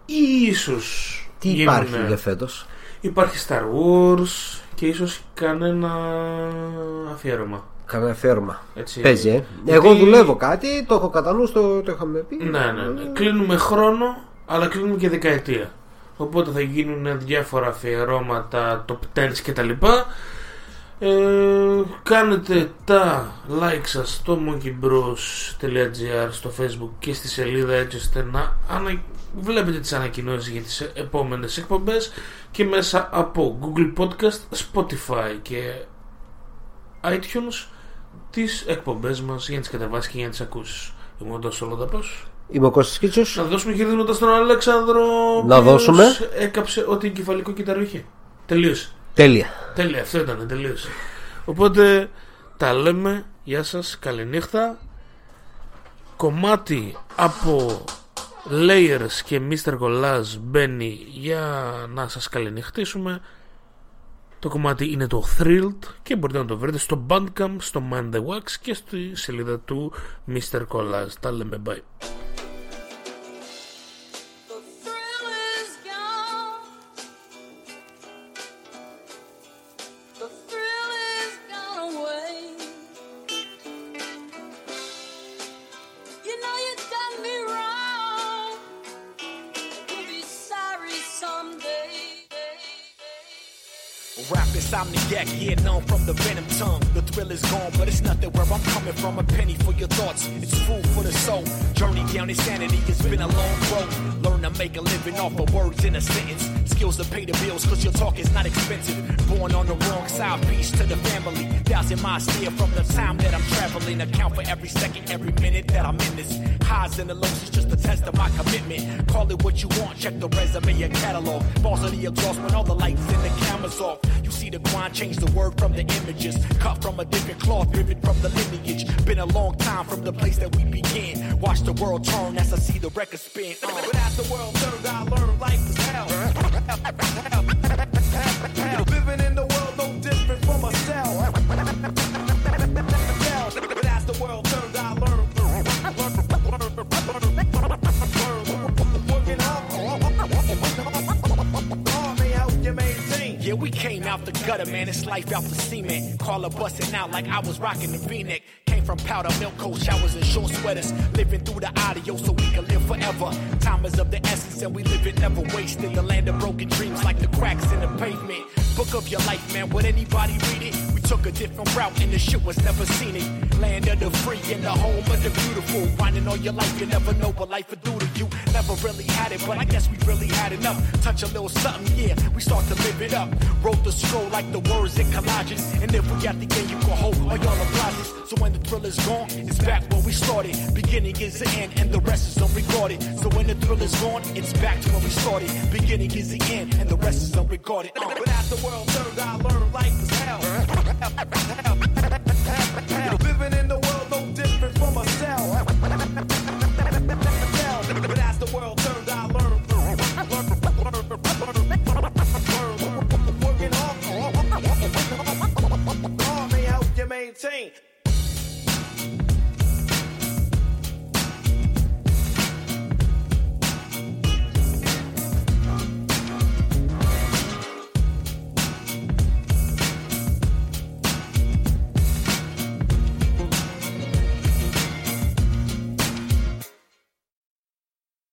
ή ίσως τι γίνουνε- υπάρχει για φέτος; Υπάρχει Star Wars και ίσως κανένα αφιέρωμα. Κανένα φέρμα. Έτσι. Παίζει, ε. Γιατί- Εγώ δουλεύω κάτι, το έχω κατά νου, το, το είχαμε πει. Ναι, ναι, ναι. Κλείνουμε χρόνο, αλλά κλείνουμε και δεκαετία. Οπότε θα γίνουν διάφορα αφιερώματα, top 10 και τα λοιπά. Ε, κάνετε τα like σας στο monkeybros.gr στο facebook και στη σελίδα έτσι ώστε να ανα... βλέπετε τις ανακοινώσεις για τις επόμενες εκπομπές και μέσα από Google Podcast, Spotify και iTunes τις εκπομπές μας για να τις κατεβάσεις και για να τις ακούσεις. Είμαι ο Ντός Ολοδαπός. Είμαι ο Κώστας Κίτσος. Να δώσουμε χαιρετήματα στον Αλέξανδρο. ο Να οποίος δώσουμε. Έκαψε ό,τι εγκεφαλικό κύτταρο είχε. Τελείωσε. Τέλεια. Τέλεια, αυτό ήταν, τελείωσε. Οπότε τα λέμε. Γεια σας, καληνύχτα. Κομμάτι από Layers και Mr. Collage μπαίνει για να σας καληνυχτήσουμε. Το κομμάτι είναι το Thrilled και μπορείτε να το βρείτε στο Bandcamp, στο Mind the Wax και στη σελίδα του Mr. Collage. Τα λέμε, bye. Rap insomniac, yeah, known from the venom tongue. The thrill is gone, but it's nothing where I'm coming from. A penny for your thoughts, it's food for the soul. Journey down insanity, it's been a long road. Learn to make a living off of words in a sentence. Skills to pay the bills, cause your talk is not expensive. Born on the wrong side, peace to the family. Thousand miles steer from the time that I'm traveling. Account for every second, every minute that I'm in this. Highs and the lows is just a test of my commitment. Call it what you want, check the resume and catalog. Balls of the exhaust when all the lights and the cameras off. You see the grind, change the word from the images. Cut from a different cloth, driven from the lineage. Been a long time from the place that we begin. Watch the world turn as I see the record spin. Uh. But as the world turns, I learn life is hell. [laughs] gutter, man. It's life out the cement. Call her busting out like I was rocking the V-neck. Came from powder milk, cold showers and short sweaters. Living through the audio so we can live forever. Time is of the essence and we live it never wasted. The land of broken dreams like the cracks in the pavement. Book of your life, man. Would anybody read it? Took a different route and the shit was never seen it. Land of the free and the home of the beautiful. Whining all your life, you never know what life will do to you. Never really had it, but I guess we really had enough. Touch a little something, yeah. We start to live it up. Wrote the scroll like the words in collages. And if we got the game, you can hold all your applauses. So when the thrill is gone, it's back where we started. Beginning is the end, and the rest is unrecorded. So when the thrill is gone, it's back to where we started. Beginning is the end, and the rest is unrecorded. Uh. But as the world turned, I learned Living in the world no different from a cell. But as the world turned, I learned. Working hard may help you maintain.